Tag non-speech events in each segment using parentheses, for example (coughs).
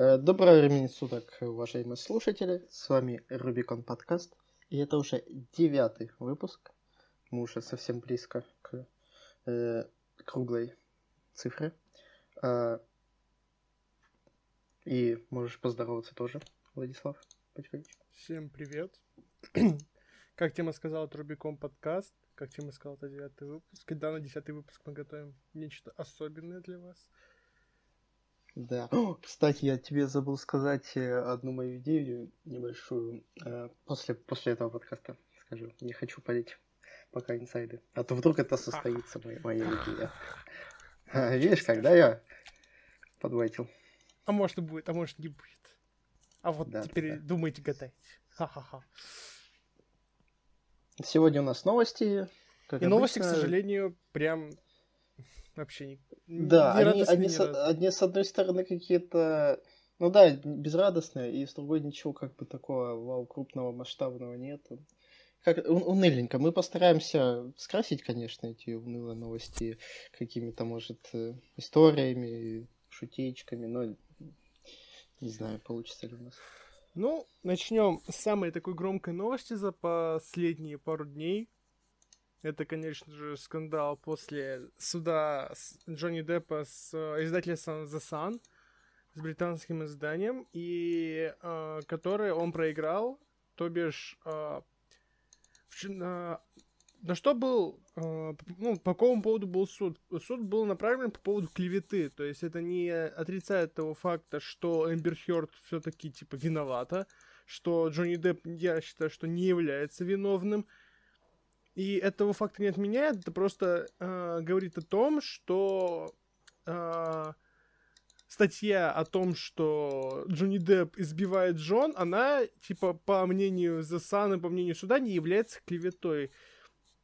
Э, доброго времени суток, уважаемые слушатели. С вами Рубикон подкаст. И это уже девятый выпуск. Мы уже совсем близко к э, круглой цифре. Э, и можешь поздороваться тоже, Владислав Патькович. Всем привет. (clears throat) как тема сказала, это Рубикон подкаст. Как тема сказала, это девятый выпуск. Когда на десятый выпуск мы готовим нечто особенное для вас. Да. О, (gasps) кстати, я тебе забыл сказать э, одну мою идею небольшую. Э, после, после этого подкаста скажу. Не хочу палить пока инсайды. А то вдруг это состоится, моя, моя идея. (laughs) А, видишь, когда я подвайтил. А может и будет, а может не будет. А вот да, теперь да. думайте, гадайте. Ха-ха-ха. Сегодня у нас новости. Как и обычно. новости, к сожалению, прям вообще не, да, они, они, с, они с одной стороны какие-то, ну да, безрадостные, и с другой ничего как бы такого вау крупного масштабного нету. Как уныленько. Мы постараемся скрасить, конечно, эти унылые новости какими-то, может, э, историями, шутеечками, но не знаю, получится ли у нас. Ну, начнем с самой такой громкой новости за последние пару дней. Это, конечно же, скандал после суда Джонни Деппа с э, издательством The Sun, с британским изданием, и э, который он проиграл, то бишь э, э, на что был, э, ну, по какому поводу был суд? Суд был направлен по поводу клеветы, то есть это не отрицает того факта, что Эмбер Хёрд все-таки, типа, виновата, что Джонни Депп, я считаю, что не является виновным, и этого факта не отменяет, это просто э, говорит о том, что э, статья о том, что Джонни Депп избивает Джон, она, типа, по мнению и по мнению суда, не является клеветой.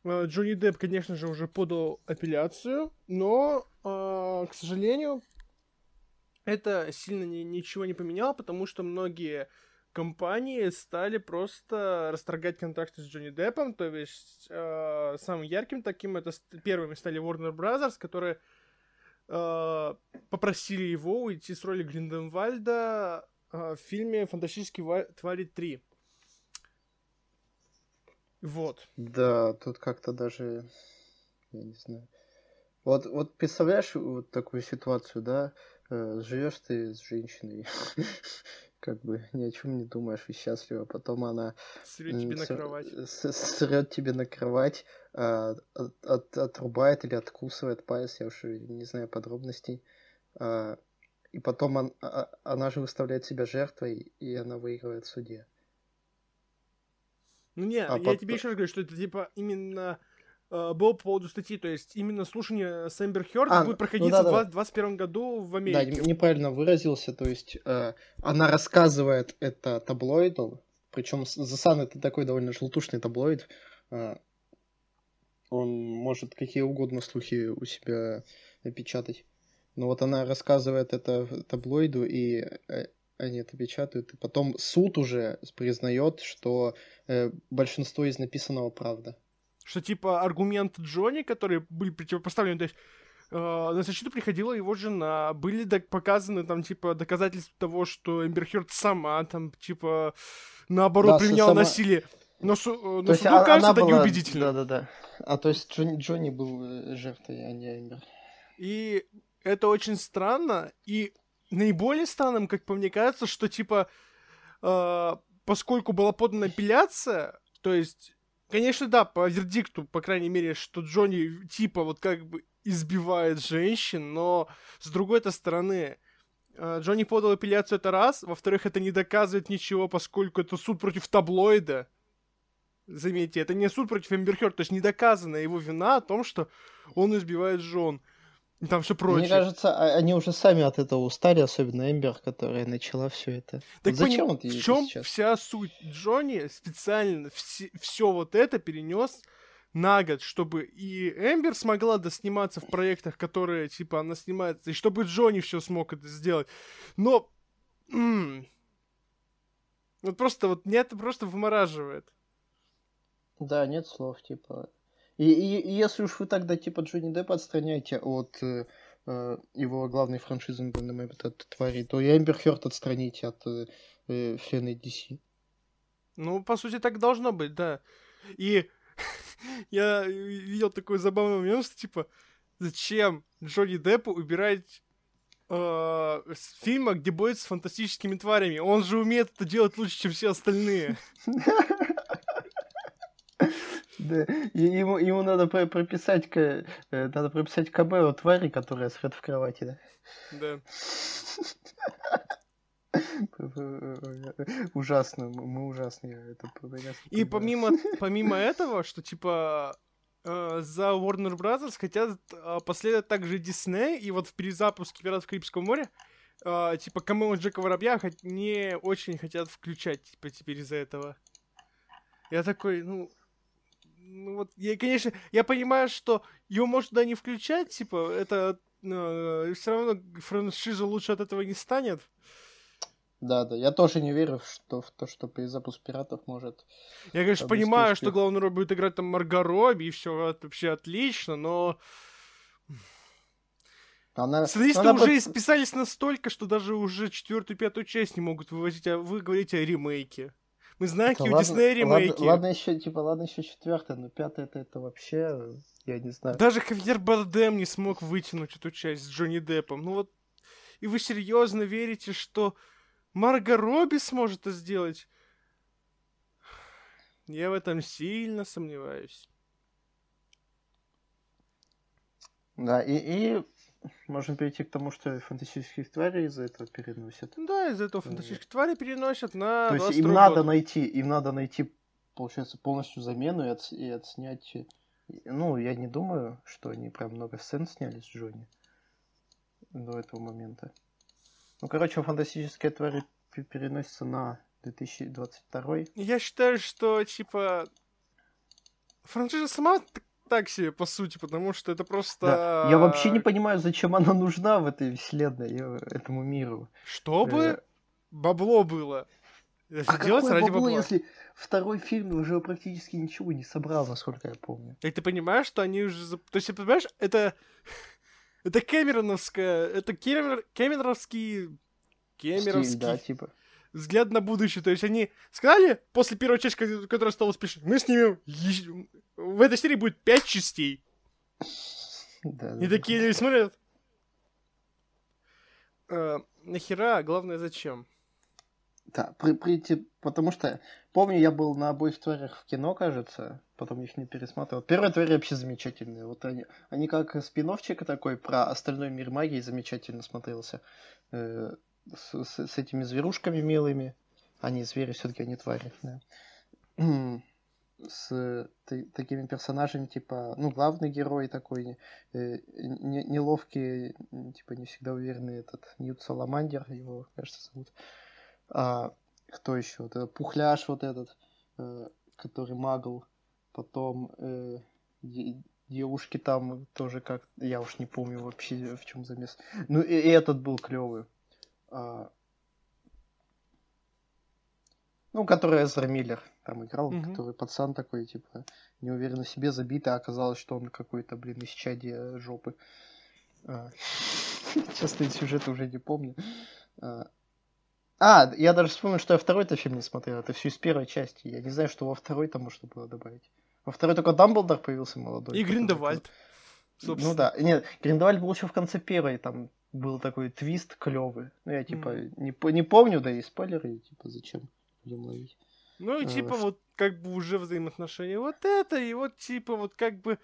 Э, Джонни Депп, конечно же, уже подал апелляцию, но, э, к сожалению, это сильно ни, ничего не поменяло, потому что многие компании стали просто расторгать контракты с Джонни Деппом, то есть э, самым ярким таким это первыми стали Warner Brothers, которые э, попросили его уйти с роли Гринденвальда э, в фильме «Фантастические твари 3». Вот. Да, тут как-то даже, я не знаю. Вот, вот представляешь вот такую ситуацию, да, э, живешь ты с женщиной, (laughs) как бы (laughs) ни о чем не думаешь и счастлива. Потом она срет тебе на кровать, срет тебе на кровать, а, от, от, отрубает или откусывает палец, я уж не знаю подробностей. А, и потом он, а, она же выставляет себя жертвой, и она выигрывает в суде. Ну не, а я под... тебе еще раз говорю, что это типа именно э, было по поводу статьи, то есть именно слушание с Эмбер Хёрд а, будет проходить ну, да, в 2021 году в Америке. Да, неправильно выразился, то есть э, она рассказывает это таблоиду, причем Sun это такой довольно желтушный таблоид, э, он может какие угодно слухи у себя напечатать. Но вот она рассказывает это таблоиду, и э, они это печатают, и потом суд уже признает, что э, большинство из написанного правда. Что типа аргумент Джонни, которые были противопоставлены, то есть э, на защиту приходила его жена, были док- показаны там типа доказательства того, что Эмбер Хёрд сама там типа наоборот да, применяла сама... насилие. Но, су- э, но суду а, кажется, это была... неубедительно. Да-да-да. А то есть Джонни, Джонни был э, жертвой, а не Эмбер. И это очень странно, и наиболее странным, как по мне кажется, что типа э, поскольку была подана апелляция, то есть Конечно, да, по вердикту, по крайней мере, что Джонни типа вот как бы избивает женщин, но с другой-то стороны, э, Джонни подал апелляцию это раз, во-вторых, это не доказывает ничего, поскольку это суд против таблоида. Заметьте, это не суд против Эмберхерд, то есть не доказана его вина о том, что он избивает жен. Там все прочее. Мне кажется, а, они уже сами от этого устали, особенно Эмбер, которая начала все это. Так вот зачем поним... В чем сейчас? вся суть? Джонни специально все, все вот это перенес на год, чтобы и Эмбер смогла досниматься в проектах, которые, типа, она снимается, и чтобы Джонни все смог это сделать. Но... Вот просто вот меня это просто вымораживает. Да, нет слов, типа. И, и, и если уж вы тогда типа Джонни Деппа отстраняете от э, э, его главной франшизой на данный момент от твари, то и Эмбер Хёрд отстранить от э, э, вселенной DC. Ну, по сути, так должно быть, да. И (laughs) я видел такой забавный момент, что, типа, зачем Джонни Деппу убирать э, с фильма, где будет с фантастическими тварями? Он же умеет это делать лучше, чем все остальные. (laughs) Да, ему, ему надо прописать, э, надо прописать КБ о твари, которая спит в кровати, да? Да. (laughs) Ужасно, мы ужасные. Это И помимо, (laughs) помимо этого, что типа э, за Warner Bros. хотят э, последовать также Disney, и вот в перезапуске Пиратов Карибского моря типа камео Джека Воробья не очень хотят включать типа теперь из-за этого. Я такой, ну, ну вот, я, конечно, я понимаю, что его может туда не включать, типа, это э, все равно франшиза лучше от этого не станет. Да, да, я тоже не верю что, в то, что перезапуск пиратов может. Я, конечно, понимаю, успех. что главную роль будет играть там Марго Робби, и все вообще отлично, но. Она, Сценаристы она уже под... списались настолько, что даже уже четвертую, пятую часть не могут вывозить, а вы говорите о ремейке. Мы знаем, какие у Диснея ремейки. Ладно, ладно еще, типа, ладно еще четвертая, но пятая это, это вообще, я не знаю. Даже Хавьер Бардем не смог вытянуть эту часть с Джонни Деппом. Ну вот, и вы серьезно верите, что Марго Робби сможет это сделать? Я в этом сильно сомневаюсь. Да, и, и Можем перейти к тому, что фантастических тварей из-за этого переносят. Да, из-за этого фантастических тварей переносят на То есть им надо год. найти, им надо найти, получается, полностью замену и, от, и отснять. Ну, я не думаю, что они прям много сцен сняли с Джонни до этого момента. Ну, короче, фантастические твари переносятся на 2022. Я считаю, что, типа, франшиза сама так себе, по сути, потому что это просто... Да. Я вообще не понимаю, зачем она нужна в этой вселенной, этому миру. Чтобы э... бабло было. А делать ради бабло, бабла. если второй фильм уже практически ничего не собрал, насколько я помню. И ты понимаешь, что они уже... То есть, ты понимаешь, это... (laughs) Это Кэмероновская... Это Кэмер... Кэмеровский... Кэмеровский... Стиль, да, типа взгляд на будущее. То есть они сказали после первой части, которая стала успешной, мы снимем... В этой серии будет пять частей. Да, И такие люди смотрят. Э, нахера, главное зачем? Да, при, прийти, потому что, помню, я был на обоих тварях в кино, кажется, потом их не пересматривал. Первая тварь вообще замечательная. Вот они, они как спин такой про остальной мир магии замечательно смотрелся. Э, с, с, с этими зверушками милыми. Они звери, все-таки они твари. Да. С т, такими персонажами, типа, ну, главный герой такой, э, не, неловкий, типа, не всегда уверенный этот Ньют Саламандер, его, кажется, зовут. А, кто еще? Вот этот Пухляш вот этот, э, который магл. Потом э, девушки там тоже как я уж не помню вообще в чем замес. Ну и, и этот был клевый. А, ну, который Эзра Миллер там играл, mm-hmm. который пацан такой, типа, не уверен в себе, забитый, а оказалось, что он какой-то, блин, из чади жопы. А, (laughs) честно, сюжет уже не помню. А, а, я даже вспомнил, что я второй-то фильм не смотрел. Это все из первой части. Я не знаю, что во второй-то можно было добавить. Во второй только Дамблдор появился молодой. И Гриндевальд. Ну да. Нет, Гриндевальд был еще в конце первой, там был такой твист клевый. Ну, я типа mm. не, не помню, да и спойлеры, типа, зачем будем ловить. Ну, и типа, а, вот как бы уже взаимоотношения вот это, и вот типа, вот как бы.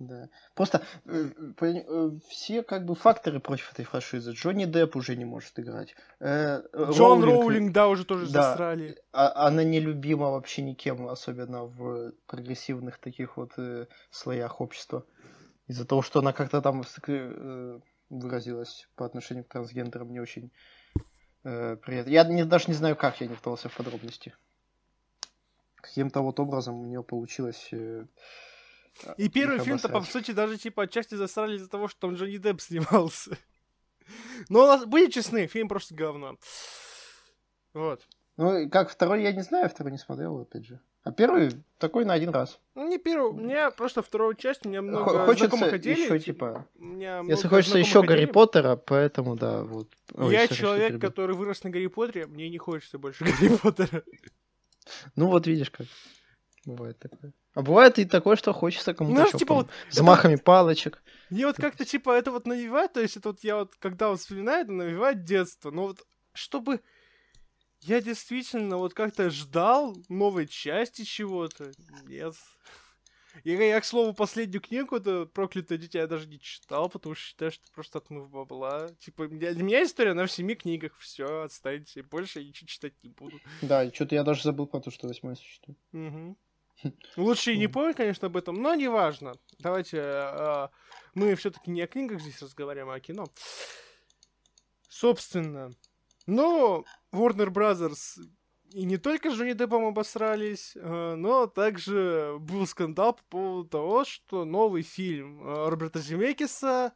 Да. Просто э, э, все как бы факторы против этой франшизы. Джонни Депп уже не может играть. Э, Джон Роулинг, Роулинг, да, уже тоже да, засрали. А, она нелюбима вообще никем, особенно в прогрессивных таких вот э, слоях общества. Из-за того, что она как-то там э, выразилась по отношению к трансгендерам не очень э, приятно. Я не, даже не знаю, как я не вдался в подробности. Каким-то вот образом у нее получилось... Э, и первый фильм-то, по сути, даже типа отчасти засрали из-за того, что там Джонни Депп снимался. Но, будем честны, фильм просто говно. Вот. Ну, как второй, я не знаю, второй не смотрел, опять же. А первый такой на один раз. Ну, не первый, у меня просто вторую часть, у меня много Хо- Хочется знакомых отделей. еще, типа... Если хочется еще Гарри. Поттера, поэтому, да, вот. Ой, Я человек, который вырос на Гарри Поттере, мне не хочется больше (laughs) Гарри Поттера. Ну вот видишь как. Бывает такое. А бывает и такое, что хочется кому-то Знаешь, ещё типа вот Взмахами палочек. Мне вот как-то типа это вот навевает, то есть это вот я вот когда вот вспоминаю, это навевает детство, но вот чтобы я действительно вот как-то ждал новой части чего-то, нет. (laughs) Я, я, к слову, последнюю книгу, это «Проклятое дитя» я даже не читал, потому что считаю, что просто отмыв бабла. Типа, для меня история на в семи книгах, все, отстаньте, больше я ничего читать не буду. Да, что-то я даже забыл про то, что восьмой существует. Мгм. Лучше и не помню, конечно, об этом, но неважно. Давайте а, мы все-таки не о книгах здесь разговариваем, а о кино. Собственно, но Warner Brothers и не только с Джонни Деппом обосрались, э, но также был скандал по поводу того, что новый фильм э, Роберта Земекиса,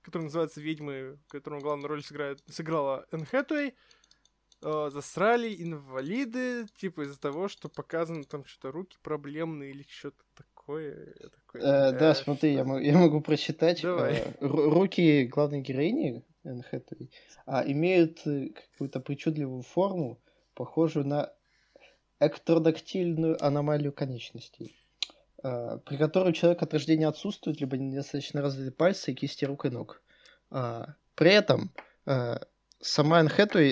который называется «Ведьмы», в котором главную роль сыграет, сыграла Энн Хэтэуэй, э, засрали инвалиды, типа из-за того, что показаны там что-то руки проблемные или что-то такое. Я такой, Э, да, «Э, смотри, я, что?» мо- я могу прочитать. Давай. Ру- руки главной героини, Энн Хэтэуэй, а, имеют э, какую-то причудливую форму, похожую на эктродактильную аномалию конечностей, э, при которой у человека от рождения отсутствуют либо недостаточно развиты пальцы и кисти рук и ног. А, При этом э, сама Энн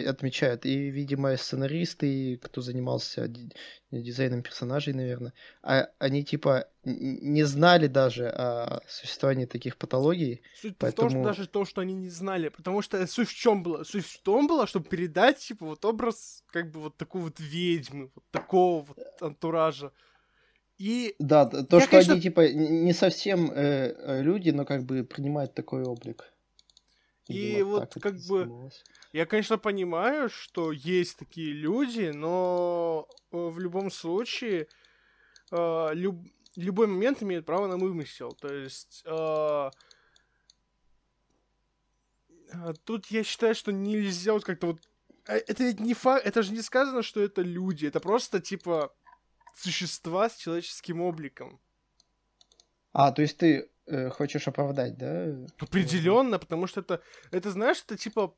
отмечает, и, видимо, сценаристы, и кто занимался ди- дизайном персонажей, наверное, а, они типа не знали даже о существовании таких патологий. Суть в том, что Поэтому- даже то, что они не знали, потому что суть в чем была? Суть в том была, чтобы передать, типа, вот образ, как бы, вот такой вот ведьмы, вот такого вот антуража. И Да, то, Я, что конечно- они типа не совсем э, э, люди, но как бы принимают такой облик. И Видимо, вот как бы. Я, конечно, понимаю, что есть такие люди, но э, в любом случае э, люб- любой момент имеет право на вымысел. То есть э, тут я считаю, что нельзя вот как-то вот... э, Это ведь не факт, это же не сказано, что это люди, это просто типа существа с человеческим обликом. А, то есть ты э, хочешь оправдать, да? Определенно, потому что это, это, знаешь, это типа,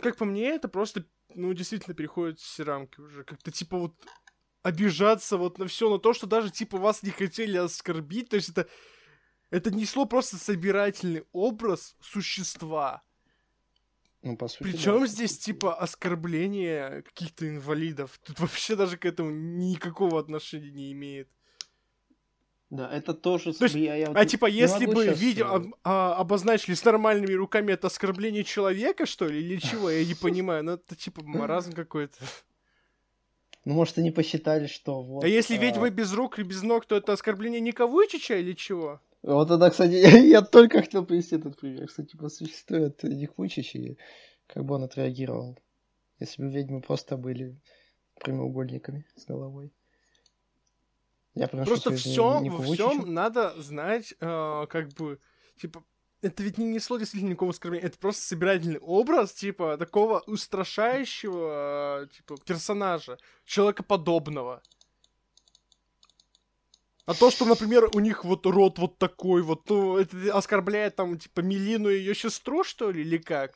как по мне, это просто, ну, действительно переходит все рамки уже. Как-то типа вот обижаться вот на все, на то, что даже типа вас не хотели оскорбить. То есть это, это несло просто собирательный образ существа. Ну, по сути, Причем да. здесь типа оскорбление каких-то инвалидов. Тут вообще даже к этому никакого отношения не имеет. Да, это тоже... То есть, я- я А типа, если бы видео об- а, обозначили с нормальными руками, это оскорбление человека, что ли, или чего? Я не понимаю. Ну, это типа маразм какой-то. Ну, может, они посчитали, что вот... А если а, ведьма без рук и без ног, то это оскорбление Никовычича или чего? Вот это, кстати, (laughs) я только хотел привести этот пример, что типа существует Ник Вучич, и как бы он отреагировал, если бы ведьмы просто были прямоугольниками с головой. Я Просто все, Нику во Вуйчичу. всем надо знать, э, как бы, типа, это ведь не несло действительно никакого оскорбления, это просто собирательный образ, типа, такого устрашающего, э, типа, персонажа, человекоподобного. А то, что, например, у них вот рот вот такой вот, ну, это оскорбляет там, типа, Милину и ее сестру, что ли, или как?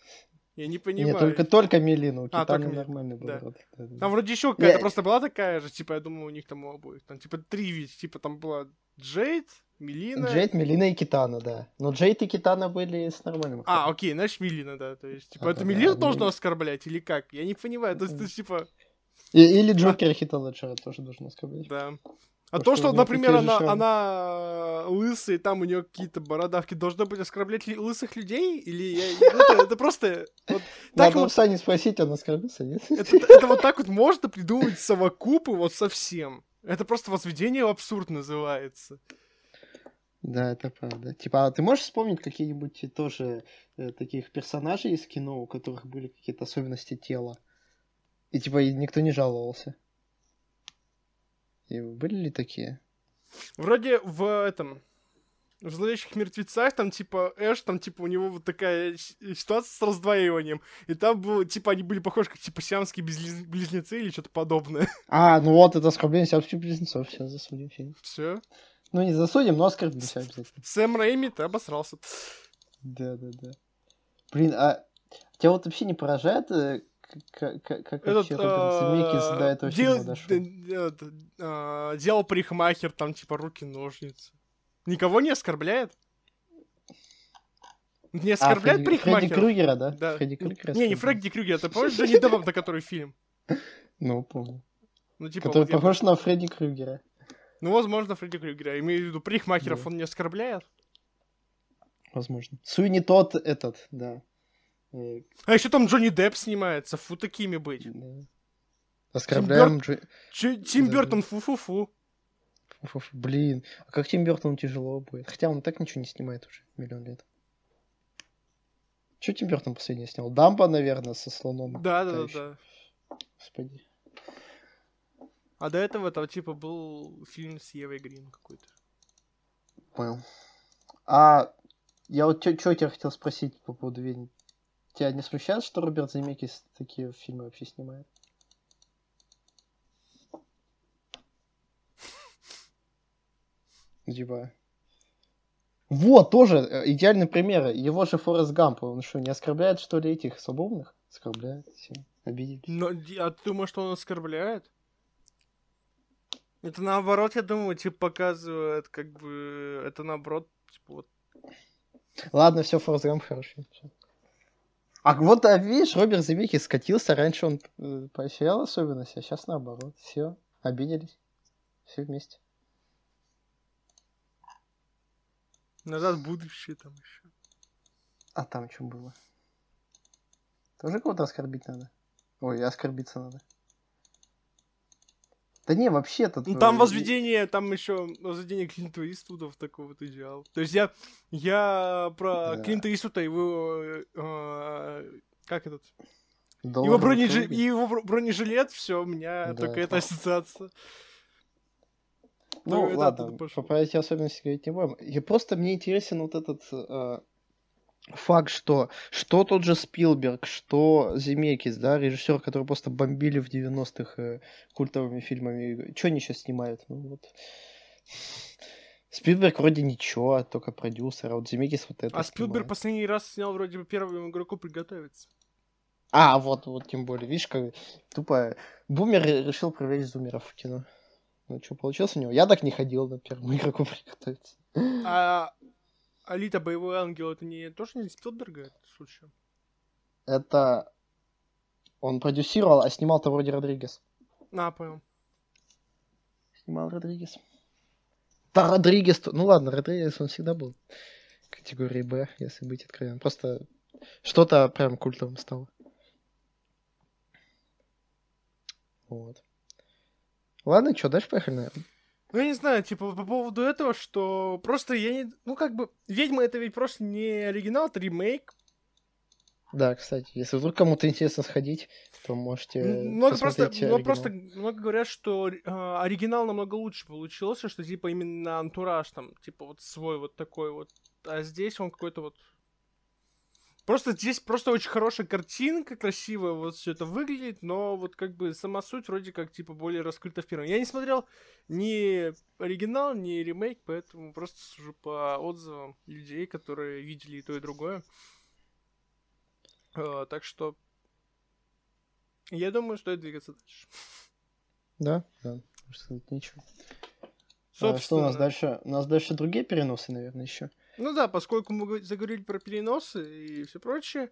Я не понимаю. Нет, только, только Мелину, А, Китаны только нормальный был да. рот. Там вроде еще какая-то Я- просто была такая же, типа, я думаю, у них там у обоих. Там, типа, три ведь, типа, там была Джейд, Милина. Джейд, Мелина и Китана, да. Но Джейд и Китана были с нормальным А, окей, значит, Милина, да. То есть, типа, А, это да, Милину да, должно Мили- оскорблять или как? Я не понимаю. То есть, есть, типа, И- или Джокера Хита Леджера тоже должен сказать. да. А то, что например, она, она лысая, и там у нее какие-то бородавки, должно быть оскорблять ли- лысых людей? Или я- ну, это, это просто... Вот, (laughs) так Надо вот, Сани спросить, он оскорбился, нет? это, это вот так вот можно придумать совокупы вот совсем. Это просто возведение в абсурд называется. Да, это правда. Типа, а ты можешь вспомнить какие-нибудь тоже э, таких персонажей из кино, у которых были какие-то особенности тела? И типа никто не жаловался. И были ли такие? Вроде в этом... в «Зловещих мертвецах» там, типа, Эш, там, типа, у него вот такая ситуация с раздвоиванием. И там было, типа, они были похожи, как, типа, сиамские близнецы или что-то подобное. (laughs) А, ну вот, это оскорбление сиамских близнецов. Сейчас засудим фильм. Все. Ну, не засудим, но оскорбимся обязательно. Сэм Рэйми, ты обосрался. Да, да, да. Блин, а тебя вот вообще не поражает, э, как, как, как Этот, вообще Роберт Земекис до этого дел, фильма дошел? А, делал парикмахер, там типа руки-ножницы. Никого не оскорбляет? Не а, оскорбляет а, парикмахеров? Фредди Крюгера, да? да. Фредди Крюгера не, не Фредди Крюгера, ты помнишь Джонни Деппом, на который фильм? Ну, помню. Ну, типа, который вот похож я... на Фредди Крюгера. Ну, возможно, Фредди Крюгера. Имею в виду, парикмахеров да. он не оскорбляет? Возможно. Суини тот этот, да. А еще там Джонни Депп снимается, фу такими быть. Оскорбляем Тим, Бер... Джо... Тим. Бертон, фу-фу-фу. Блин, а как Тим Бертону тяжело будет? Хотя он так ничего не снимает уже миллион лет. Что Тим Бертон последний снял? Дамба, наверное, со слоном. Да, да, да, да. Господи. А до этого там типа был фильм с Евой Грин какой-то. Понял. А я вот что тебя хотел спросить по поводу Вени. Тебя не смущает, что Роберт Земекис такие фильмы вообще снимает? Типа... Вот, тоже э, идеальный пример. Его же Форест Гамп, он что, не оскорбляет, что ли, этих свободных? Оскорбляет, все, обиделись. Но, а ты думаешь, что он оскорбляет? Это наоборот, я думаю, типа показывает, как бы, это наоборот, типа вот. Ладно, все, Форест Гамп хороший. Все. А вот, а видишь, Роберт Земеки скатился, раньше он э, поощрял особенности, а сейчас наоборот. Все, обиделись. Все вместе. Назад в будущее там еще. А там что было? Тоже кого-то оскорбить надо? Ой, оскорбиться надо. Да не, вообще то Ну, там возведение, там еще возведение Клинта Иствуда в такой вот идеал. То есть я, я про да. Клинта Иствуда его, э, как этот? Доллар его, бронеж... его бронежилет, все, у меня да, только эта ассоциация. Ну, ну ладно, по эти особенности говорить не будем. И просто мне интересен вот этот э, факт, что что тот же Спилберг, что Земекис, да, режиссер, который просто бомбили в 90-х э, культовыми фильмами, что они сейчас снимают? Ну вот. Спилберг вроде ничего, только продюсер, а вот Земекис вот это А Спилберг последний раз снял вроде бы первому игроку приготовиться. А, вот, вот, тем более, видишь, как тупо Бумер решил привлечь зумеров в кино. Ну, что получилось у него? Я так не ходил на первому игроку приготовиться. А Алита Боевой Ангел это не тоже не Спилберга, это случай? Это он продюсировал, а снимал-то вроде Родригес. А, понял. Снимал Родригес. Да, Родригес, ну ладно, Родригес он всегда был категории Б, если быть откровенным. Просто что-то прям культовым стало. Вот. Ладно, что, дальше поехали, наверное. Ну, я не знаю, типа, по поводу этого, что просто я не... Ну, как бы, «Ведьма» — это ведь просто не оригинал, это ремейк. Да, кстати, если вдруг кому-то интересно сходить, то можете много просто, много просто много говорят, что э, оригинал намного лучше получился, что типа именно антураж там, типа вот свой вот такой вот, а здесь он какой-то вот Просто здесь просто очень хорошая картинка, красиво вот все это выглядит, но вот как бы сама суть вроде как типа более раскрыта в первом. Я не смотрел ни оригинал, ни ремейк, поэтому просто сужу по отзывам людей, которые видели и то, и другое. Uh, так что я думаю, стоит двигаться дальше. Да, да, нечего. Собственно... А что у нас дальше? У нас дальше другие переносы, наверное, еще. Ну да, поскольку мы заговорили про переносы и все прочее,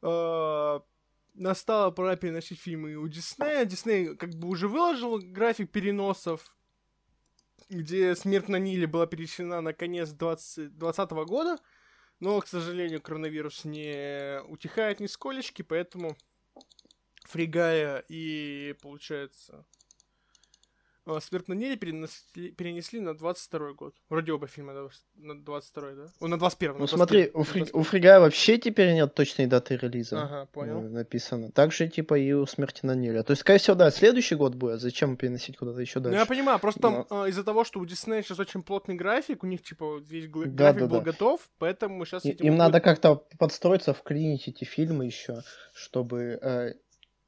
э, настала пора переносить фильмы у Диснея. Дисней как бы уже выложил график переносов, где «Смерть на Ниле» была перенесена на конец 2020 года, но, к сожалению, коронавирус не утихает ни сколечки, поэтому Фригая и, получается, э, «Смерть на Ниле» перенесли, перенесли на 22 год. Вроде оба фильма на 22 да? О, на 21 Ну смотри, у, Фри... у Фрига вообще теперь нет точной даты релиза. Ага, понял. э, Написано. Так же, типа, и у «Смерти на Ниле». То есть, скорее всего, да, следующий год будет. Зачем переносить куда-то еще Ну, дальше? я понимаю, просто Но- э, из-за того, что у Диснея сейчас очень плотный график, у них, типа, весь гла- Да, график да, был да. готов, поэтому сейчас... И- Им надо как-то подстроиться, вклинить эти фильмы еще, чтобы, э,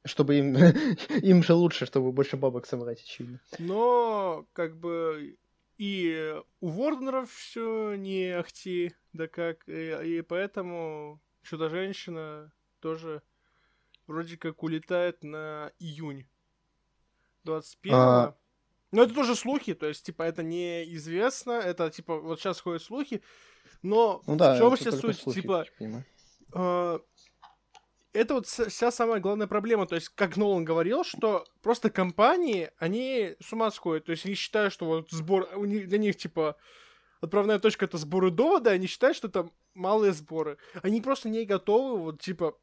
чтобы им, (laughs) им же лучше, чтобы больше бабок собрать, очевидно. Но, как бы, и у Ворнеров все не ахти, да как, и, и поэтому Чудо-женщина тоже вроде как улетает на июнь 21 А. Но это тоже слухи, то есть, типа, это неизвестно, это, типа, вот сейчас ходят слухи, но Ну да, в чем только суть, слухи, типа, э, это вот вся- самая главная проблема. То есть, как Нолан говорил, что просто компании, они с ума сходят. То есть, они считают, что вот сбор... У них, для них, типа, отправная точка — это сборы довода, они считают, что это малые сборы. Они просто не готовы, вот, типа,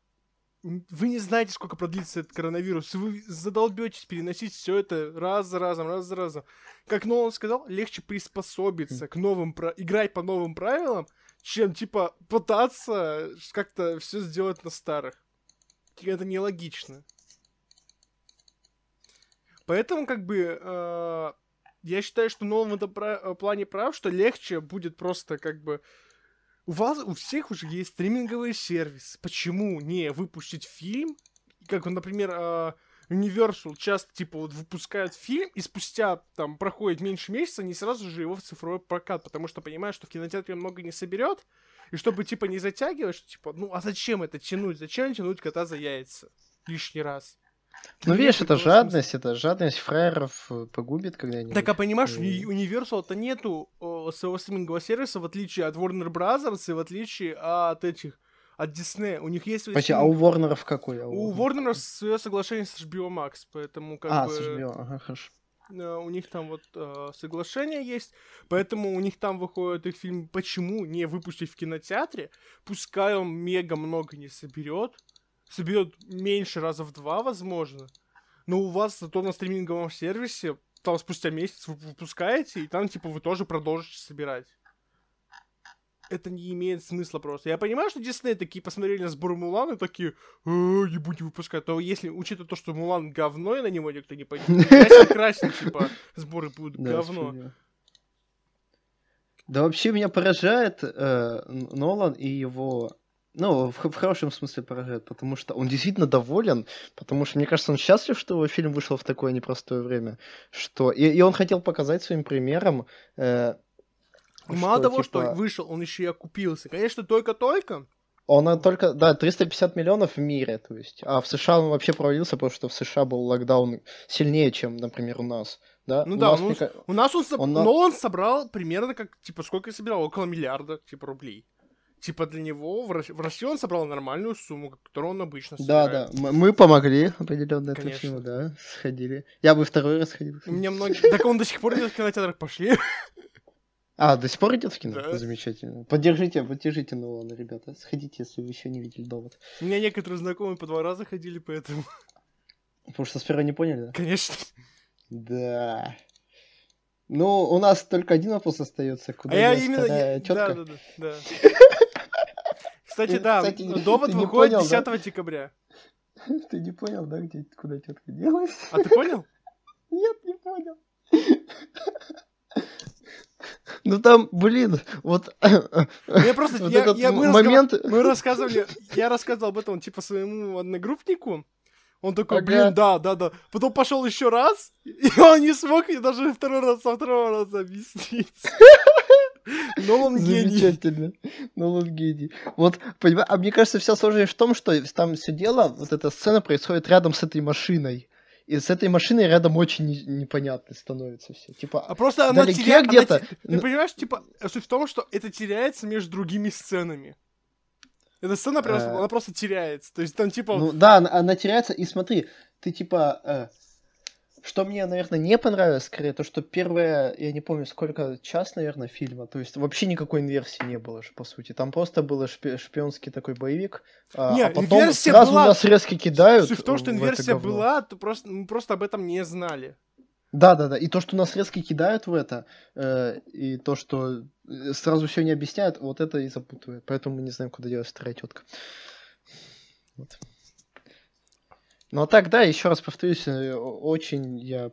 вы не знаете, сколько продлится этот коронавирус. Вы задолбетесь переносить все это раз за разом, раз за разом. Как Нолан сказал, легче приспособиться к новым... про- Играть по новым правилам, чем, типа, пытаться как-то все сделать на старых. Это нелогично. Поэтому, как бы, э, я считаю, что Нолан в этом пра- э, плане прав, что легче будет просто, как бы, у вас, у всех уже есть стриминговый сервис. Почему не выпустить фильм? Как, например, э, Universal часто, типа, вот выпускают фильм, и спустя, там, проходит меньше месяца, они сразу же его в цифровой прокат, потому что понимают, что в кинотеатре много не соберет, и чтобы, типа, не затягивать, что, типа, ну, а зачем это тянуть? Зачем тянуть кота за яйца? Лишний раз. Ну, видишь, это никакого смысла. жадность, это жадность фраеров э, погубит когда-нибудь. Так, а понимаешь, у Universal-то нету о, своего стримингового сервиса, в отличие от Warner Bros. и в отличие от этих, от Disney. У них есть... Подожди, а у Ворнеров какой? А у Warner? Warner свое соглашение с HBO Max, поэтому как А, бы... с HBO, ага, хорошо. у них там вот э, соглашение есть, поэтому у них там выходит их фильм «Почему не выпустить в кинотеатре?» Пускай он мега много не соберет, соберет меньше раза в два, возможно, но у вас зато на стриминговом сервисе там спустя месяц вы выпускаете, и там, типа, вы тоже продолжите собирать. Это не имеет смысла просто. Я понимаю, что Дисней такие посмотрели на сбор Мулана и такие, «Э, не будем выпускать. Но если, учитывая то, что Мулан говно, и на него никто не пойдет, красить, типа, сборы будут говно. Да вообще меня поражает э, Нолан и его... Ну, в, в хорошем смысле поражает, потому что он действительно доволен, потому что, мне кажется, он счастлив, что его фильм вышел в такое непростое время, что... И, и он хотел показать своим примером... э, Мало что, того, типа, что вышел, он еще и окупился. Конечно, только-только. Он э, только, да, 350 миллионов в мире, то есть. А в США он вообще провалился, потому что в США был локдаун сильнее, чем, например, у нас. Да? Ну У да, нас, ка- У нас он, соб- Он но он собрал примерно как, типа, сколько я собирал? Около миллиарда, типа, рублей. Типа, для него в, Рос- в России он собрал нормальную сумму, которую он обычно Да, собирает. да. м- Мы помогли определенно этому да. Сходили. Я бы второй раз ходил. У меня многие... Так он до сих пор идет в кинотеатрах, пошли. (laughs) А, до сих пор идет в кино? Да. Замечательно. Поддержите, поддержите Нолана, ребята. Сходите, если вы еще не видели довод. У меня некоторые знакомые по два раза ходили, поэтому... Потому что сперва не поняли, да? Конечно. Да. Ну, у нас только один вопрос остается. Куда А я именно... я- тётка? Да, да, да. (laughs) Кстати, да, довод выходит понял, да? 10 декабря. (laughs) Ты не понял, да, где, куда тетка делась? А ты понял? (laughs) Нет, не понял. Ну там, блин, вот Я просто... вот я- этот я- мы момент... Мы рассказывали, я рассказывал об этом, типа, своему одногруппнику. Он такой, Ага. блин, да, да, да. Потом пошел еще раз, и он не смог мне даже второй раз, со второго раза объяснить. (laughs) Но он гений. Замечательно. Ну, он гений. Вот, понимаешь, а мне кажется, вся сложность в том, что там все дело, вот эта сцена происходит рядом с этой машиной. И с этой машиной рядом очень не- непонятно становится все. Типа, А просто она теряет... она где-то, те- Ты понимаешь, типа, суть в том, что это теряется между другими сценами. Эта сцена просто, Э. она просто теряется. То есть там, типа, Ну да, она, она теряется, и смотри, ты типа, э, что мне, наверное, не понравилось, скорее, то, что первое, я не помню, сколько, час, наверное, фильма, то есть вообще никакой инверсии не было же, по сути, там просто был шпи- шпионский такой боевик, а, Не, а потом сразу была- нас резко кидают суть в том, что инверсия была, то просто, мы просто об этом не знали. Да, да, да. И то, что нас резко кидают в это, э, и то, что э, сразу все не объясняют, вот это и запутывает. Поэтому мы не знаем, куда делась вторая тетка. Вот. Ну а так, да, еще раз повторюсь, э, очень я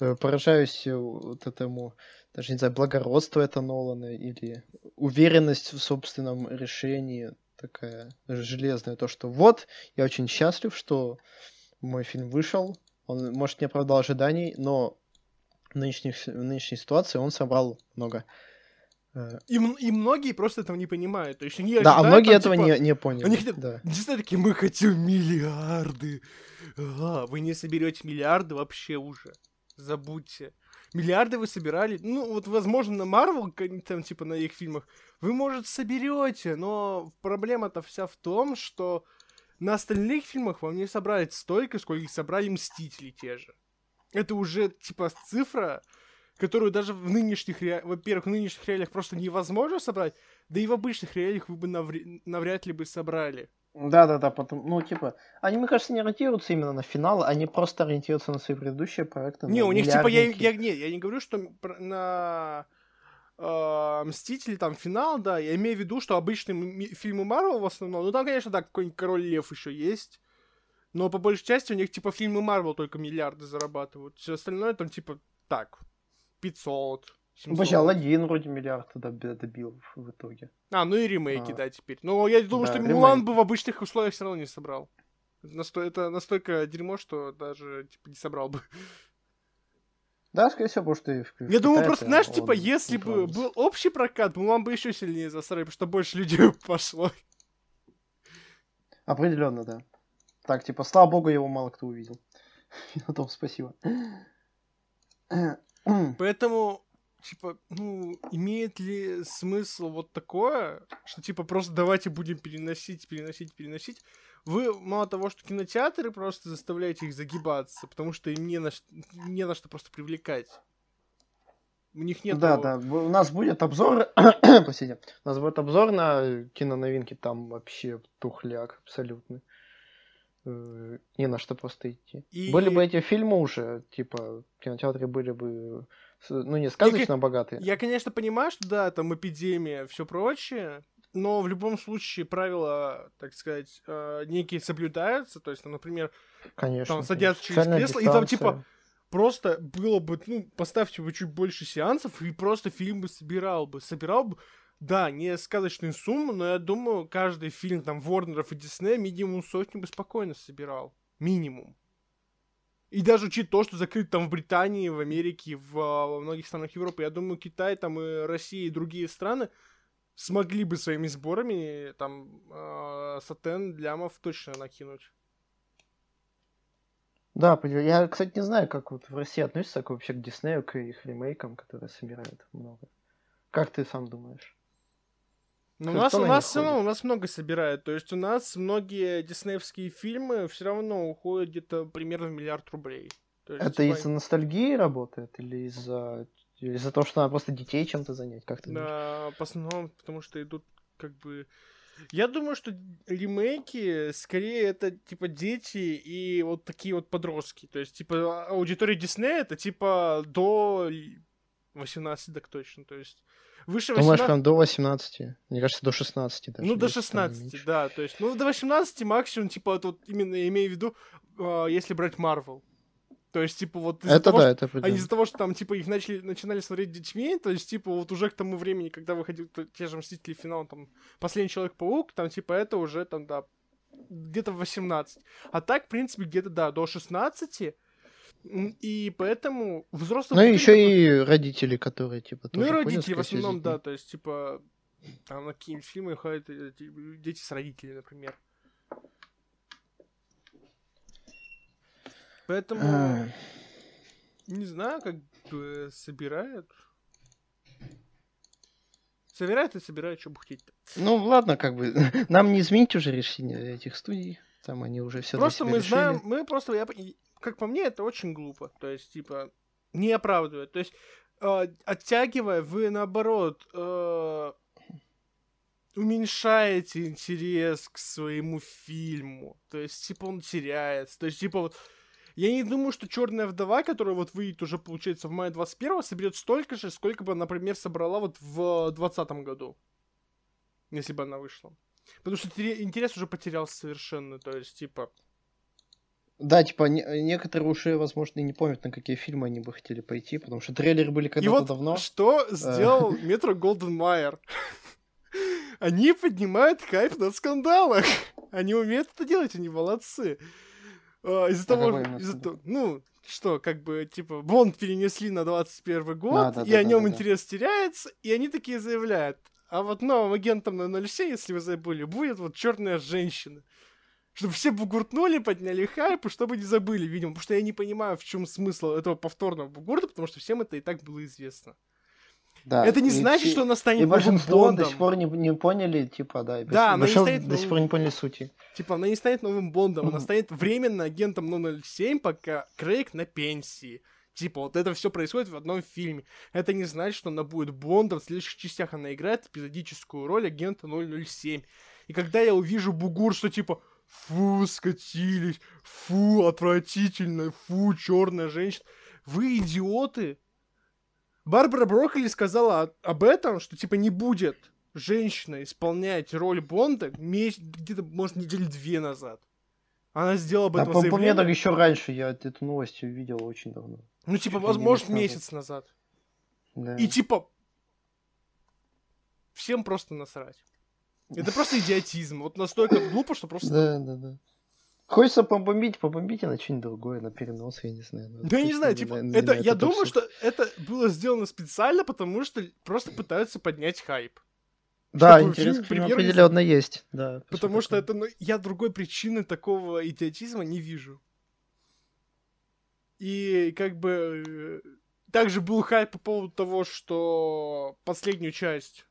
э, поражаюсь вот этому, даже не знаю, благородству это Нолана или уверенность в собственном решении такая железная, то, что вот, я очень счастлив, что мой фильм вышел, он, может, не оправдал ожиданий, но в, нынешних, в нынешней ситуации он собрал много. Э, и, и многие просто этого не понимают. То есть они да, а многие там, этого типа, не, не поняли. Они хотят, да. действительно такие, мы хотим миллиарды. А, вы не соберете миллиарды вообще уже. Забудьте. Миллиарды вы собирали. Ну, вот, возможно, на Марвел, там, типа, на их фильмах, вы, может, соберете, но проблема-то вся в том, что на остальных фильмах вам не собрали столько, сколько собрали Мстители те же. Это уже, типа, цифра, которую даже в нынешних реалиях, во-первых, в нынешних реалиях просто невозможно собрать, да и в обычных реалиях вы бы навр- навряд ли бы собрали. Да-да-да, потом, ну, типа, они, мне кажется, не ориентируются именно на финал, они просто ориентируются на свои предыдущие проекты. Не, у них, типа, я, я, не, я не говорю, что на э, Мстители, там, финал, да, я имею в виду, что обычные фильмы Марвел в основном, ну, там, конечно, да, какой-нибудь Король Лев еще есть, но по большей части у них, типа, фильмы Марвел только миллиарды зарабатывают, все остальное там, типа, так, 500, 700. Вообще, Алладин вроде миллиард добил в итоге. А, ну и ремейки, а. да, теперь. Но я думаю, да, что ремейк. Мулан бы в обычных условиях все равно не собрал. Насто... Это настолько дерьмо, что даже, типа, не собрал бы. Да, скорее всего, потому что... В, Я думаю, просто, знаешь, типа, если бы был общий прокат, Мулан бы еще сильнее засрали, потому что больше людей (laughs) пошло. Определенно, да. Так, типа, слава богу, его мало кто увидел. (laughs) И на том спасибо. Поэтому, типа, ну, имеет ли смысл вот такое, что, типа, просто давайте будем переносить, переносить, переносить, вы мало того, что кинотеатры просто заставляете их загибаться, потому что им не на, не на что просто привлекать. У них нет. Да, да. У нас будет обзор. (coughs) Простите. У нас будет обзор на киноновинки. Там вообще тухляк абсолютно. Э, не на что просто идти. И... Были бы эти фильмы уже, типа, кинотеатры были бы, ну, не сказочно я, богатые. Я, конечно, понимаю, что да, там эпидемия, все прочее, но в любом случае правила, так сказать, э, некие соблюдаются. То есть, там, например, Конечно, там садятся через кресло, и там типа просто было бы, ну, поставьте бы чуть больше сеансов, и просто фильм бы собирал бы. Собирал бы, да, не сказочную сумму, но я думаю, каждый фильм там Ворнеров и Диснея минимум сотню бы спокойно собирал. Минимум. И даже учить то, что закрыт там в Британии, в Америке, в, во многих странах Европы, я думаю, Китай, там и Россия, и другие страны смогли бы своими сборами там э, сатен лямов точно накинуть. Да, я, кстати, не знаю, как вот в России относятся вообще к Диснею, к их ремейкам, которые собирают много. Как ты сам думаешь? Ну, у нас, у нас все равно, у нас много собирают. То есть у нас многие диснеевские фильмы все равно уходят где-то примерно в миллиард рублей. есть, Это типа... из-за ностальгии работает или из-за из-за того, что надо просто детей чем-то занять, как то Да, в основном, потому что идут как бы... Я думаю, что ремейки скорее это типа дети и вот такие вот подростки. То есть, типа, аудитория Диснея это типа до 18 так точно. То есть, выше 18... Думаешь, прям до 18? Мне кажется, до 16 даже. Ну, до 16, да. То есть, ну, до 18 максимум, типа, вот именно имею в виду, э, если брать Марвел. То есть, типа, вот из-за того, да, что... это А из-за того, что там, типа, их начали, начинали смотреть детьми, то есть, типа, вот уже к тому времени, когда выходил те же Мстители финал, там, Последний Человек-паук, там, типа, это уже, там, да, где-то 18. А так, в принципе, где-то, да, до 16. И поэтому взрослые... Ну, еще и родители, которые, типа, тоже Ну, и родители, в основном, да, то есть, типа, там на какие-нибудь фильмы ходят э, дети с родителями, например. Поэтому а... не знаю, как бы собирают. Собирают и собирают, что бы хотеть-то. Ну ладно, как бы (laughs) нам не изменить уже решение этих студий. Там они уже все Просто мы решили. знаем, мы просто, я, как по мне, это очень глупо. То есть, типа, не оправдывает. То есть, э, оттягивая, вы наоборот э, уменьшаете интерес к своему фильму. То есть, типа, он теряется. То есть, типа, вот Я не думаю, что Черная вдова, которая вот выйдет уже, получается, в мае 21 соберет столько же, сколько бы, например, собрала вот в 2020 году. Если бы она вышла. Потому что интерес уже потерялся совершенно. То есть, типа, да, типа, не, некоторые уже, возможно, и не помнят, на какие фильмы они бы хотели пойти, потому что трейлеры были когда-то вот давно. что э. сделал Метро Голден Майер? (laughs) Они поднимают хайп на скандалах. (laughs) Они умеют это делать, они молодцы. А, из-за того, из-за того, ну, что, как бы, типа, Бонд перенесли на 21 год, а, да, и да, о нем интерес теряется, и они такие заявляют. А вот новым агентом на 07, если вы забыли, будет вот черная женщина чтобы все бугуртнули, подняли хайп, и чтобы не забыли, видимо. Потому что я не понимаю, в чем смысл этого повторного бугурта, потому что всем это и так было известно. Да, это не значит, и, что она станет и большинство новым Бондом. до сих пор не, не поняли, типа, да. Да, она не станет до сих пор не поняли сути. Типа, она не станет новым Бондом, она станет временно агентом 007, пока Крейг на пенсии. Типа, вот это все происходит в одном фильме. Это не значит, что она будет Бондом. В следующих частях она играет эпизодическую роль агента 007. И когда я увижу бугур, что типа, фу, скатились, фу, отвратительно, фу, черная женщина. Вы идиоты. Барбара Брокколи сказала об этом, что типа не будет женщина исполнять роль Бонда где-то, может, недели две назад. Она сделала об этом да, заявление. По мне так еще раньше, я эту новость увидел очень давно. Ну, типа, может, месяц назад. Да. И типа, всем просто насрать. Это просто идиотизм. Вот настолько глупо, что просто... Да, да, да. Хочется побомбить, побомбить на что-нибудь другое, на перенос, я не знаю. Да я не знаю, типа, это, я думаю, что это было сделано специально, потому что просто пытаются поднять хайп. Да, интерес к определенно есть. Да, потому что это, ну, я другой причины такого идиотизма не вижу. И как бы э, также был хайп по поводу того, что последнюю часть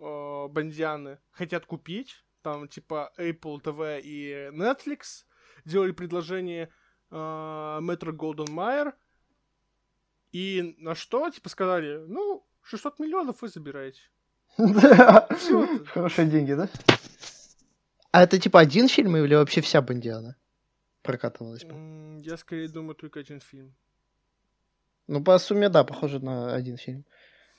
э, Бандианы хотят купить. Там типа Apple TV и Netflix делали предложение э, Metro Golden Mayer. И на что, типа, сказали, ну, 600 миллионов вы забираете. (laughs) Да, хорошие деньги, да? А это типа один фильм или вообще вся Бандиана прокатывалась? Я скорее думаю только один фильм. Ну, по сумме, да, похоже на один фильм.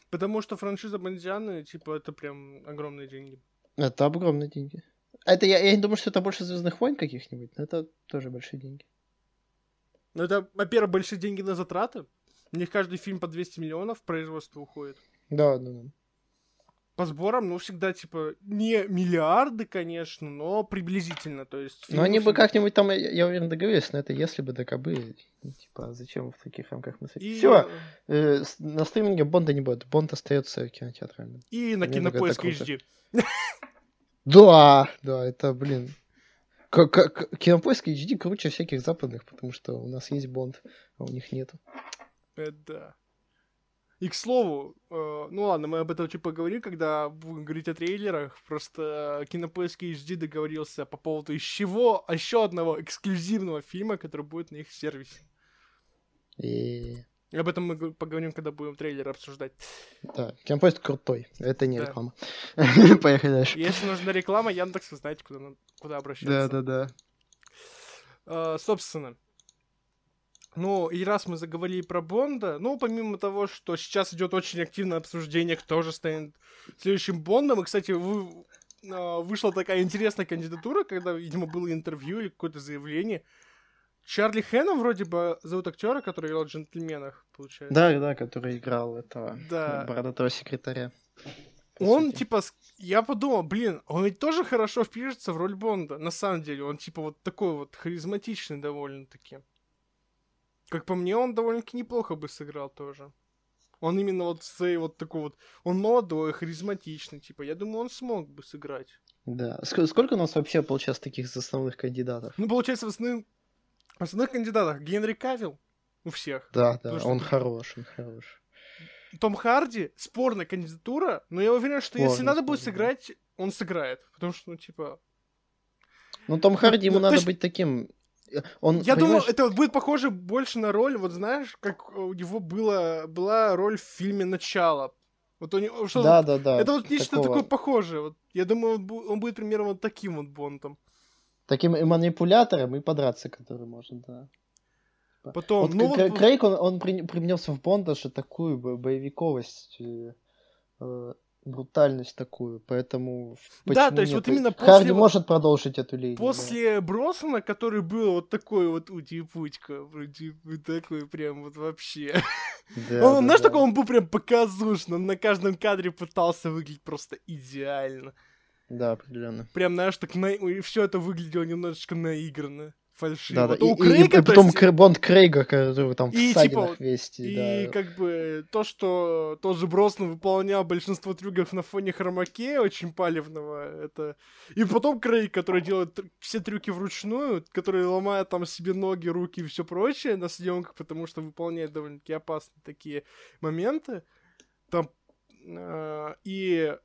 Потому что франшиза Бондианы, типа, это прям огромные деньги. Это огромные деньги. Это я, я не думаю, что это больше Звездных войн каких-нибудь, но это тоже большие деньги. Ну, это, во-первых, большие деньги на затраты. У них каждый фильм по 200 миллионов производство уходит. Да, да, да по сборам, ну, всегда, типа, не миллиарды, конечно, но приблизительно, то есть... Ну, они бы как-нибудь там, я уверен, договорились, но это если бы ДКБ, типа, зачем в таких рамках мы... И... Все, э, на стриминге Бонда не будет, Бонд остается кинотеатральным. И на Кинопоиск HD. Да, да, это, блин, Кинопоиск HD круче всяких западных, потому что у нас есть Бонд, а у них нету. Это да. И к слову, э, ну ладно, мы об этом чуть поговорим, когда будем говорить о трейлерах. Просто Кинопоиск HD договорился по поводу еще, еще одного эксклюзивного фильма, который будет на их сервисе. И... И об этом мы поговорим, когда будем трейлер обсуждать. Да, Кинопоиск крутой, это не да. реклама. (laughs) Поехали дальше. Если нужна реклама, Яндекс, вы знаете, куда, куда обращаться. Да, да, да. Uh, собственно, ну, и раз мы заговорили про Бонда, ну, помимо того, что сейчас идет очень активное обсуждение, кто же станет следующим Бондом, и, кстати, вы, э, вышла такая интересная кандидатура, когда, видимо, было интервью или какое-то заявление. Чарли Хэна вроде бы зовут актера, который играл в «Джентльменах», получается. Да, да, который играл этого да. бородатого секретаря. Он, сути. типа, я подумал, блин, он ведь тоже хорошо впишется в роль Бонда, на самом деле. Он, типа, вот такой вот харизматичный довольно-таки. Как по мне, он довольно-таки неплохо бы сыграл тоже. Он именно вот своей вот такой вот... Он молодой, харизматичный, типа. Я думаю, он смог бы сыграть. Да. Сколько у нас вообще получается таких основных кандидатов? Ну, получается, в основных, в основных кандидатах Генри Кавилл у всех. Да, да, он что... хорош, он хорош. Том Харди, спорная кандидатура, но я уверен, что Спорно, если надо будет сыграть, он сыграет. Потому что, ну, типа... Ну, Том Харди, ну, ему надо есть... быть таким он, Я понимаешь... думаю, это будет похоже больше на роль, вот знаешь, как у него было, была роль в фильме «Начало». Вот у него, что да, да, да. Это вот нечто такого... такое похожее. Вот, я думаю, он будет примерно вот таким вот Бондом. Таким и манипулятором, и подраться, который может, да. Потом, Вот ну вот, Крейг, он, он при- привнес в Бонда же такую бо- боевиковость, э, э, брутальность такую, поэтому Да, то есть нет? вот именно Харди после вот- может продолжить эту линию. да. после Бросона, который был вот такой вот ути-путька, вроде бы такой прям вот вообще. Да, он, да, знаешь, да. такой он был прям показушный, он на каждом кадре пытался выглядеть просто идеально. Да, определенно. Прям, знаешь, так на... и все это выглядело немножечко наигранно, фальшиво. Да, да. И, у и- и Крейга, то потом есть, Бонд Крейга, который там в И, типа, весь, И да. как бы то, что тот же Броснан выполнял большинство трюков на фоне хромаке очень палевного, это... И потом Крейг, который делает все трюки вручную, который ломает там себе ноги, руки и все прочее на съемках, потому что выполняет довольно-таки опасные такие моменты. Там... э, и...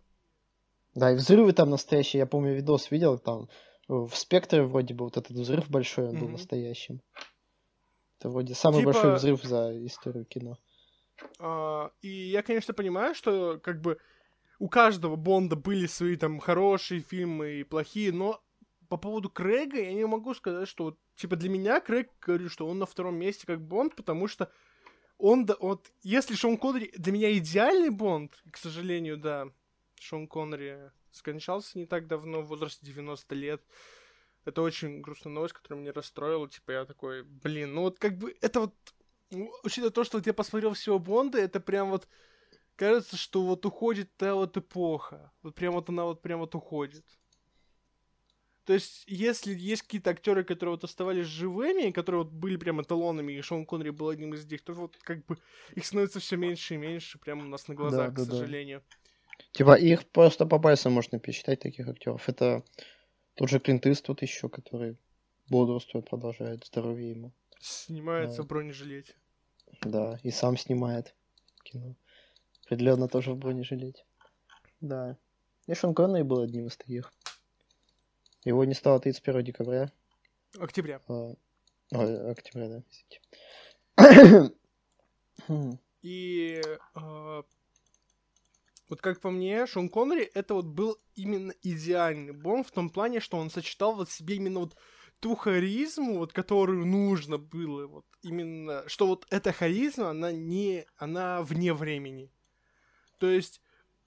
Да, и взрывы там настоящие. Я помню, видос видел там. В спектре вроде бы вот этот взрыв большой, он был настоящим. Это вроде самый Типа- большой взрыв за историю кино. А, и я, конечно, понимаю, что как бы у каждого Бонда были свои там хорошие фильмы и плохие, но по поводу Крейга я не могу сказать, что вот, типа для меня Крейг, говорю, что он на втором месте как Бонд, потому что он, да, вот, если Шон Коннери для меня идеальный Бонд, к сожалению, да, Шон Коннери скончался не так давно, в возрасте 90 лет, это очень грустная новость, которая меня расстроила, типа я такой, блин, ну вот как бы это вот ну, учитывая то, что вот я посмотрел всего Бонда, это прям вот кажется, что вот уходит та вот эпоха. Вот прям вот она вот прям вот уходит. То есть, если есть какие-то актеры, которые вот оставались живыми, которые вот были прям эталонами, и Шон Коннери был одним из них, то вот как бы их становится все меньше и меньше прямо у нас на глазах, да, к да. Типа их просто по пальцам можно пересчитать, таких актеров. Это тот же Клинт Иствуд еще, который бодрствует, продолжает здоровье ему. Снимается Да. в бронежилете. Да, и сам снимает кино. Определенно тоже в бронежилете. Да. И Шон Коннери был одним из таких. Его не стало 31 декабря. Октября. а, ой, октября, да, извините. И э, вот как по мне, Шон Коннери это вот был именно идеальный Бонд в том плане, что он сочетал вот себе именно вот ту харизму, вот которую нужно было, вот именно, что вот эта харизма, она не, она вне времени. То есть,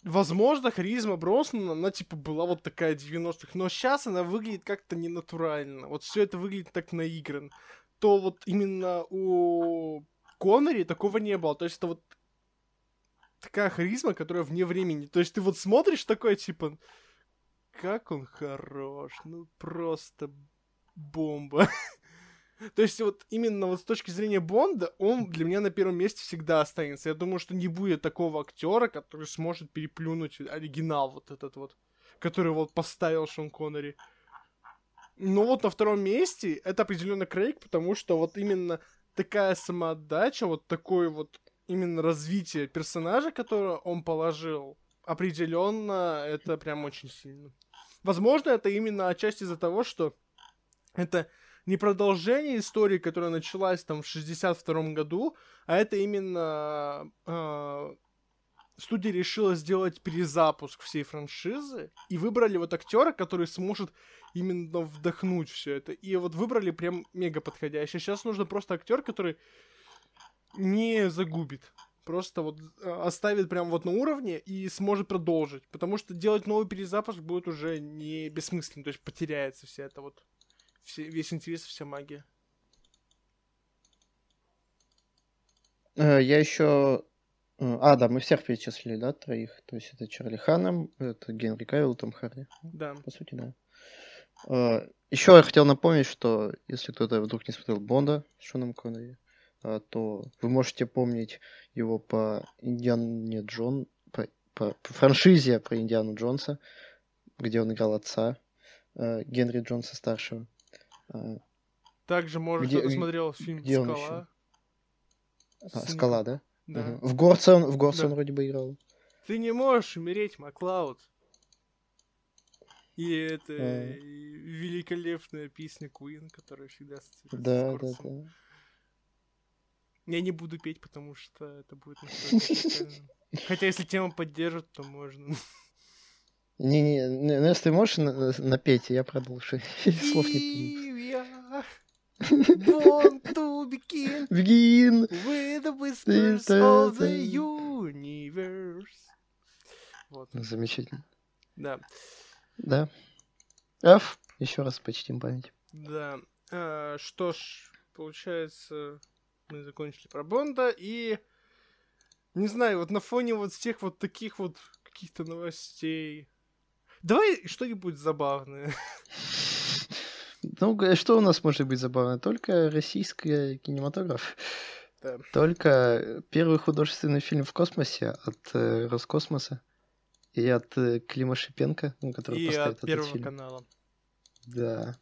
возможно, харизма Броснана, она типа была вот такая 90-х, но сейчас она выглядит как-то ненатурально. Вот все это выглядит так наигран. То вот именно у Коннери такого не было. То есть это вот такая харизма, которая вне времени. То есть ты вот смотришь такой, типа, как он хорош, ну просто бомба. (laughs) То есть вот именно вот с точки зрения Бонда, он для меня на первом месте всегда останется. Я думаю, что не будет такого актера, который сможет переплюнуть оригинал вот этот вот, который вот поставил Шон Коннери. Ну вот на втором месте это определенно Крейг, потому что вот именно такая самоотдача, вот такое вот именно развитие персонажа, которое он положил, определенно это прям очень сильно. Возможно, это именно отчасти из-за того, что это не продолжение истории, которая началась там в 62 году, а это именно э, студия решила сделать перезапуск всей франшизы и выбрали вот актера, который сможет именно вдохнуть все это. И вот выбрали прям мега подходящий. Сейчас нужно просто актер, который не загубит. Просто вот э, оставит прям вот на уровне и сможет продолжить. Потому что делать новый перезапуск будет уже не бессмысленно. То есть потеряется вся эта вот все, весь интерес, вся магия. Э, Я еще... А, да, мы всех перечислили, да, троих. То есть это Чарли Ханом, это Генри Кавилл, Том Харди. Да. По сути, да. Э, Еще я хотел напомнить, что если кто-то вдруг не смотрел Бонда с Шоном Коннери, э, то вы можете помнить его по Индиане Джон... По, по- по франшизе про Индиану Джонса, где он играл отца э, Генри Джонса старшего. Э, Также, может, Где- смотрел фильм где он «Скала». а, С ним- Скала, да? Да. Мгм. В Горце он, в Горце Да. он вроде бы играл. Ты не можешь умереть, Маклауд. И это А. великолепная песня Queen, которая всегда ассоциируется с Да, да, да. Я не буду петь, потому что это будет. (laughs) Хотя если тема поддержит, то можно. Не-не, ну, если ты можешь на- на- напеть, я продолжу. (laughs) Слов не помню. Want (laughs) to begin Begin. with the whispers of the universe. Вот, Замечательно. да. Да. Аф, еще раз почтим память. Да. А, что ж, получается, мы закончили про Бонда, и не знаю, вот на фоне вот всех вот таких вот каких-то новостей. Давай что-нибудь забавное. Ну, что у нас может быть забавно? Только российский кинематограф. Да. Только первый художественный фильм в космосе от э, Роскосмоса и от э, Клима Шипенко, ну, который И поставит от этот Первого фильм. канала. Да.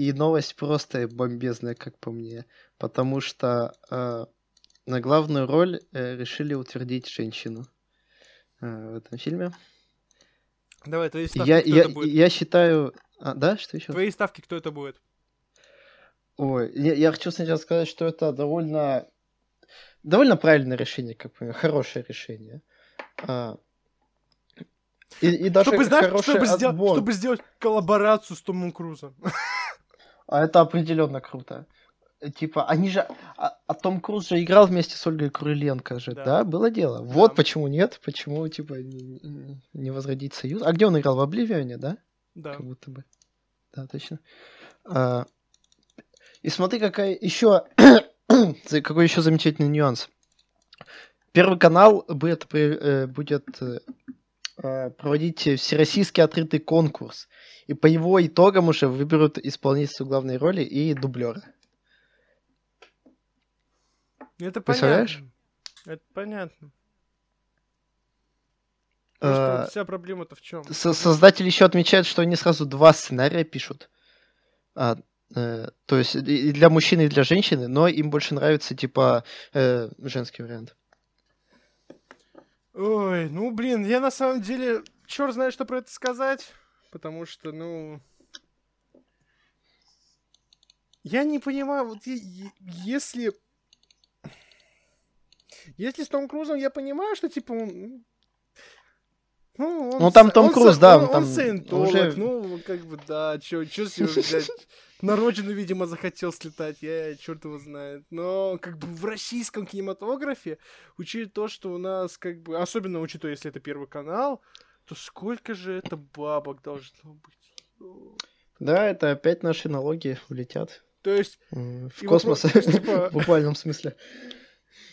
И новость просто бомбезная, как по мне. Потому что э, на главную роль э, решили утвердить женщину э, в этом фильме. Давай, твои ставки, Я, кто я, это будет? я считаю... А, да, что еще? Твои ставки, кто это будет? Ой, я, я хочу сначала сказать, что это довольно... Довольно правильное решение, как мне, хорошее решение. А, и, и даже Чтобы, знаешь, чтобы, сделать, чтобы сделать коллаборацию с Томом Крузом. (laughs) А это определенно круто. Типа, они же... А, а Том Круз же играл вместе с Ольгой Куриленко же, Да. да? Было дело. Вот Да. почему нет, почему, типа, не, не- возродить союз. А где он играл? В Обливионе, да? Да. Как будто бы. Да, точно. А, и смотри, какая еще... (coughs) какой еще замечательный нюанс. Первый канал будет, э, будет э, проводить всероссийский открытый конкурс. И по его итогам уже выберут исполнительницу главной роли и дублера. Это Представляешь? понятно. Это понятно. Вот вся проблема-то в чем? Со- Создатели еще отмечают, что они сразу два сценария пишут. А, э, то есть и для мужчины, и для женщины, но им больше нравится, типа, э, женский вариант. Ой, ну блин, я на самом деле черт знает, что про это сказать. Потому что, ну. Я не понимаю, вот если. Если с Том Крузом я понимаю, что типа он. Ну, он Ну, там Том он Круз, с- да, он, он там он саентолог, уже- ну, как бы, да, чё, чё с него взять? На родину, видимо, захотел слетать, я черт его знает. Но, как бы, в российском кинематографе, учитывая то, что у нас, как бы, особенно учитывая, если это Первый канал, то сколько же это бабок должно быть? Да, это опять наши налоги улетят То есть, м, в космос, вопрос, типа- (laughs) в буквальном смысле.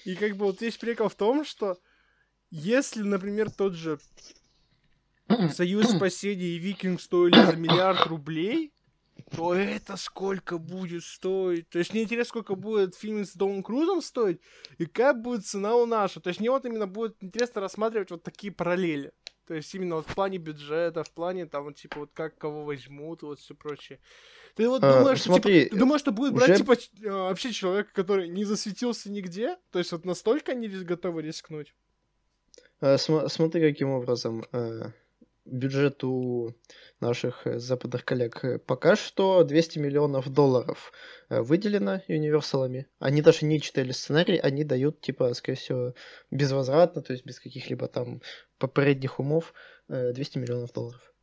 и как бы вот весь прикол в том, что если, например, тот же Союз спасения и Викинг стоили за миллиард рублей, то это сколько будет стоить? То есть мне интересно, сколько будет фильм с Томом Крузом стоить, и как будет цена у наша. То есть мне вот именно будет интересно рассматривать вот такие параллели. То есть именно вот в плане бюджета, в плане там вот типа вот как кого возьмут, вот все прочее. Ты вот А, думаешь, что, смотри, типа, ты думаешь, что будет брать уже- типа э, вообще человека, который не засветился нигде? То есть вот настолько они готовы рискнуть? Э, см- Смотри, каким образом э, бюджет у наших э, западных коллег. Э, Пока что 200 миллионов долларов э, выделено универсалами. Они даже не читали сценарий, они дают, типа, скорее всего, безвозвратно, то есть без каких-либо там попередних умов, э, 200 миллионов долларов.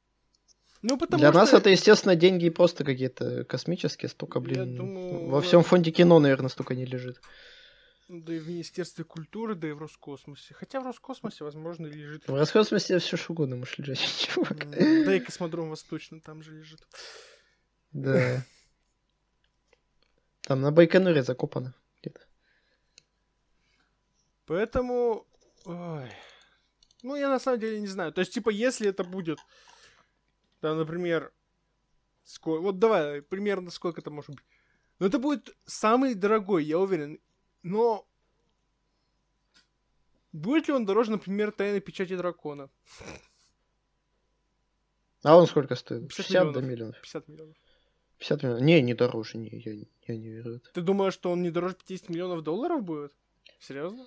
Ну, потому Для что... нас это, естественно, деньги просто какие-то космические, столько, блин, думаю, во всем фонде кино, наверное, столько не лежит. Да и в Министерстве культуры, да и в Роскосмосе. Хотя в Роскосмосе, возможно, лежит... В Роскосмосе все что угодно может лежать, (laughs) чувак. Да и космодром Восточный там же лежит. Да. Там на Байконуре закопано где-то. Поэтому... ой. Ну, я на самом деле не знаю. То есть, типа, если это будет... Там, например... ско- Вот давай, примерно сколько это может быть. Ну, это будет самый дорогой, я уверен. Но... Будет ли он дороже, например, тайной печати дракона? А он сколько стоит? 50 60 миллионов. до миллионов. 50 миллионов. 50 миллионов. Не, не дороже, не, я, я не верю. Ты думаешь, что он не дороже 50 миллионов долларов будет? Серьезно?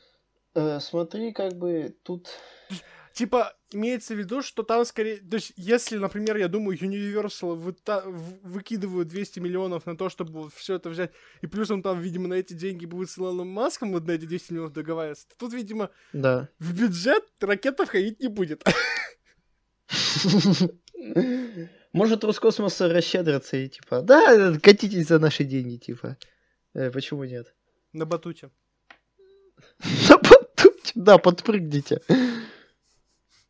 Э, смотри, как бы тут... (laughs) Типа, имеется в виду, что там скорее... То есть, если, например, я думаю, Universal выта- выкидывают 200 миллионов на то, чтобы все это взять, и плюсом там, видимо, на эти деньги будет с Илоном Маском вот на эти 200 миллионов договариваться, то тут, видимо, Да. в бюджет ракета входить не будет. Может, Роскосмос расщедрится и типа, да, катитесь за наши деньги, типа. Э, почему нет? На батуте. На батуте, да, подпрыгните.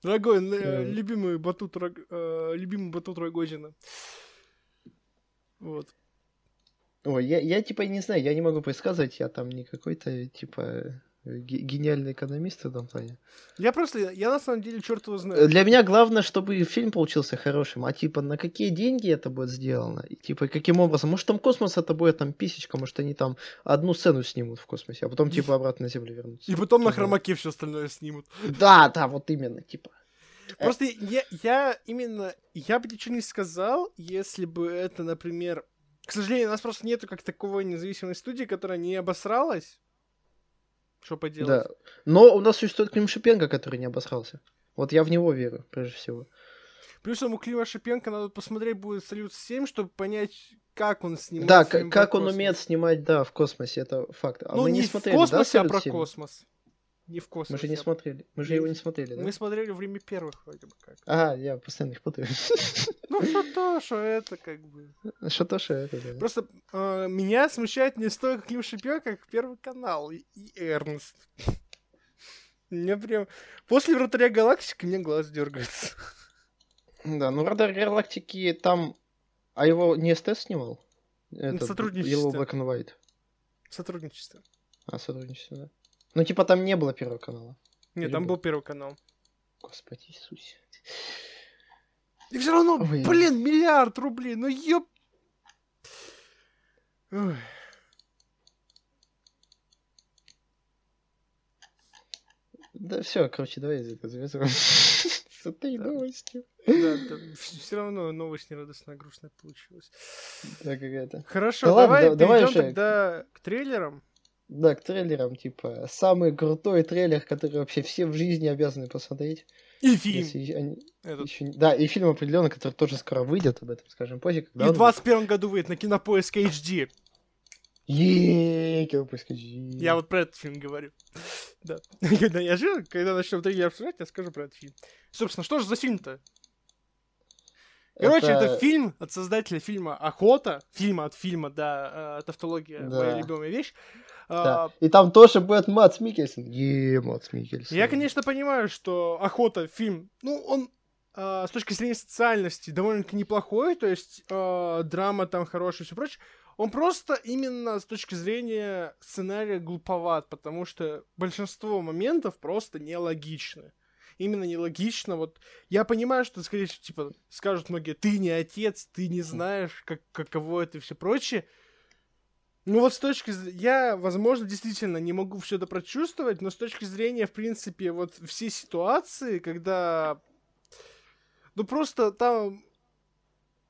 Дорогой, э, любимый батут, э, любимый батут Рогозина. Вот. Ой, я, я типа не знаю, я не могу предсказывать, я там не какой-то типа гениальный экономист в этом плане. Я просто, я на самом деле черт его знает. Для меня главное, чтобы фильм получился хорошим, а типа на какие деньги это будет сделано, и типа каким образом. Может там космос это будет там писечка, может они там одну сцену снимут в космосе, а потом типа обратно на Землю вернутся. И потом на знает. хромаке все остальное снимут. Да, да, вот именно, типа. Э. Просто я, я именно, я бы ничего не сказал, если бы это, например... К сожалению, у нас просто нету как таковой независимой студии, которая не обосралась. Что поделать? Да. Но у нас существует Клим Шипенко, который не обосрался. Вот я в него верю, прежде всего. Плюсом у Клима Шипенко надо посмотреть будет Салют 7, чтобы понять, как он снимает да, фильм к- про как он умеет снимать, да, в космосе, это факт. А ну, мы не, не в смотрели, да, космосе, а «Салют про 7»? космос. Не в космосе. Мы же не смотрели. Мы же его не смотрели, да? Мы смотрели время первых, вроде бы как. Ага, я постоянно их путаю. (laughs) Ну, что то, что это, как бы. Что то, что это, да. Просто э, меня смущает не столько Клим Шипенко, как Первый канал и, и Эрнст. Мне прям... После Вратаря Галактики мне глаз дергается. Да, ну Радар Галактики там... А его не СТ снимал? Это сотрудничестве. Yellow Black and White. Сотрудничество. А, сотрудничество, да. Ну, типа там не было первого канала. Нет, Или там был? был Первый канал. Господи Иисусе. И все равно, Ой. блин, миллиард рублей, ну ёп... Ой. Да все, короче, давай это завязываем. (laughs) С этой новостью. Да, все равно новость нерадостная, грустная получилась. Да, какая-то. Хорошо, Да ладно, давай да- давай перейдем тогда к трейлерам. Да, к трейлерам, типа, самый крутой трейлер, который вообще все в жизни обязаны посмотреть. И фильм. Если они этот. ещё не- Да, и фильм определенно, который тоже скоро выйдет, об этом скажем позже. И Когда в он 21 году выйдет на кинопоиск HD. Еее, Кинопоиск HD. Я вот про этот фильм говорю. Да. (laughs) Когда я жил, когда начнем трейлер обсуждать, я скажу про этот фильм. Собственно, что же за фильм-то? Короче, это... фильм от создателя фильма «Охота». Фильма от фильма, да, э, тавтология, Да. моя любимая вещь. Да. А, И там тоже будет Мац Микельсон. Еее, Мац Микельсон. Я, конечно, понимаю, что «Охота» фильм, ну, он а, с точки зрения социальности довольно-таки неплохой, то есть а, драма там хорошая и все прочее. Он просто именно с точки зрения сценария глуповат, потому что большинство моментов просто нелогичны. Именно нелогично. Вот я понимаю, что, скорее всего, типа, скажут многие, ты не отец, ты не знаешь, как, каково это и все прочее. Ну вот с точки зрения... Я, возможно, действительно не могу все это прочувствовать, но с точки зрения, в принципе, вот все ситуации, когда... Ну просто там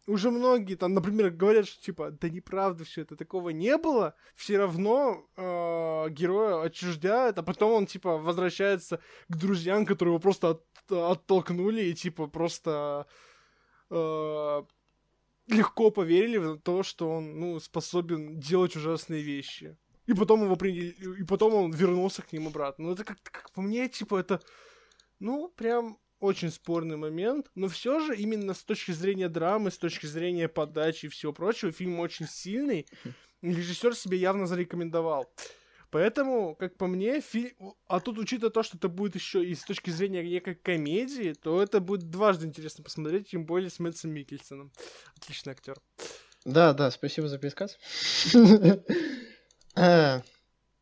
уже многие там, например, говорят, что типа, да неправда все это, такого не было, все равно э, героя отчуждают, а потом он типа возвращается к друзьям, которые его просто от- оттолкнули и типа просто э, легко поверили в то, что он ну способен делать ужасные вещи. И потом его приняли, и потом он вернулся к ним обратно. Ну это как, как по мне, типа это, ну прям очень спорный момент, но все же именно с точки зрения драмы, с точки зрения подачи и всего прочего, фильм очень сильный. Режиссер себе явно зарекомендовал. Поэтому, как по мне, фильм... А тут, учитывая то, что это будет еще и с точки зрения некой комедии, то это будет дважды интересно посмотреть, тем более с Мэтсом Микельсоном. Отличный актер. Да, да, спасибо за пересказ. А,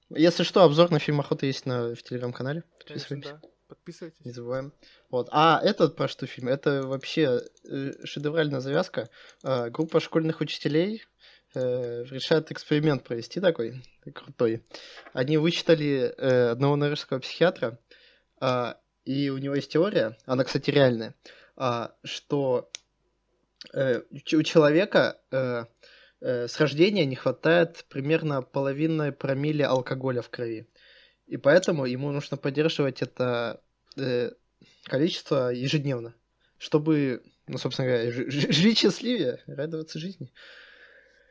Если что, обзор на фильм «Охота» есть на, в телеграм-канале. Конечно, Подписывайтесь. да. Подписывайтесь. Не забываем. Вот. А этот про что фильм? Это вообще э, шедевральная завязка. А, группа школьных учителей э, решает эксперимент провести такой, крутой. Они вычитали э, одного норвежского психиатра, а, и у него есть теория, она, кстати, реальная, а, что э, у человека э, э, с рождения не хватает примерно половины промилле алкоголя в крови. И поэтому ему нужно поддерживать это э, количество ежедневно, чтобы, ну, собственно говоря, жи- жи- жить счастливее, радоваться жизни.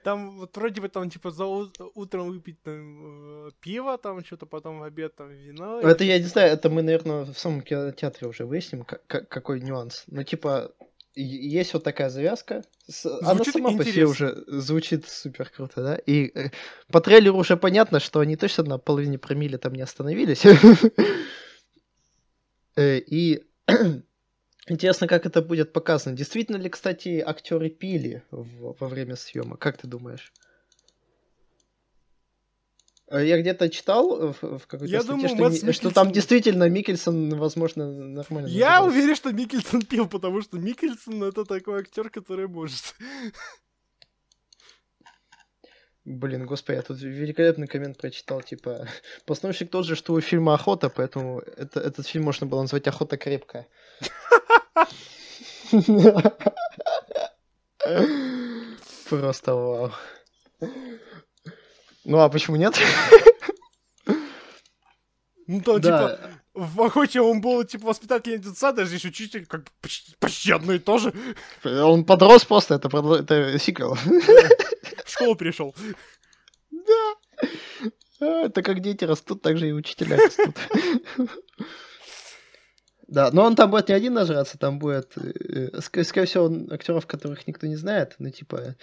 Там вот вроде бы там типа за ут- утром выпить там, э, пиво, там что-то, потом в обед там вино. Это я не знаю, это мы, наверное, в самом кинотеатре уже выясним, ка- ка- какой нюанс. Ну, типа, есть вот такая завязка. С- Она Звучит сама по себе интересно. уже звучит супер круто, да? И э, по трейлеру уже понятно, что они точно на половине промилле там не остановились. (laughs) Э, И (clears throat) интересно, как это будет показано. Действительно ли, кстати, актеры пили в- во время съемок? Как ты думаешь? Э, Я где-то читал в, в какой-то Я статье, думаю, что, не- что там действительно Микельсон, возможно, нормально. Я нажрался. уверен, что Микельсон пил, потому что Микельсон это такой актер, который может. Блин, господи, я тут великолепный коммент прочитал, типа, постановщик тот же, что у фильма «Охота», поэтому это, этот фильм можно было назвать «Охота крепкая». (laughs) Просто вау. Ну а почему нет? Ну там, типа, Да, в охоте он был, типа, воспитателем детсада, а здесь учитель, как почти, почти одно и то же. он подрос просто, это, это сиквел. В школу перешел. А, Это как дети растут, так же и учителя растут. Да, но он там будет не один нажраться, там будет, э, ск- скорее всего, он актеров, которых никто не знает, ну типа,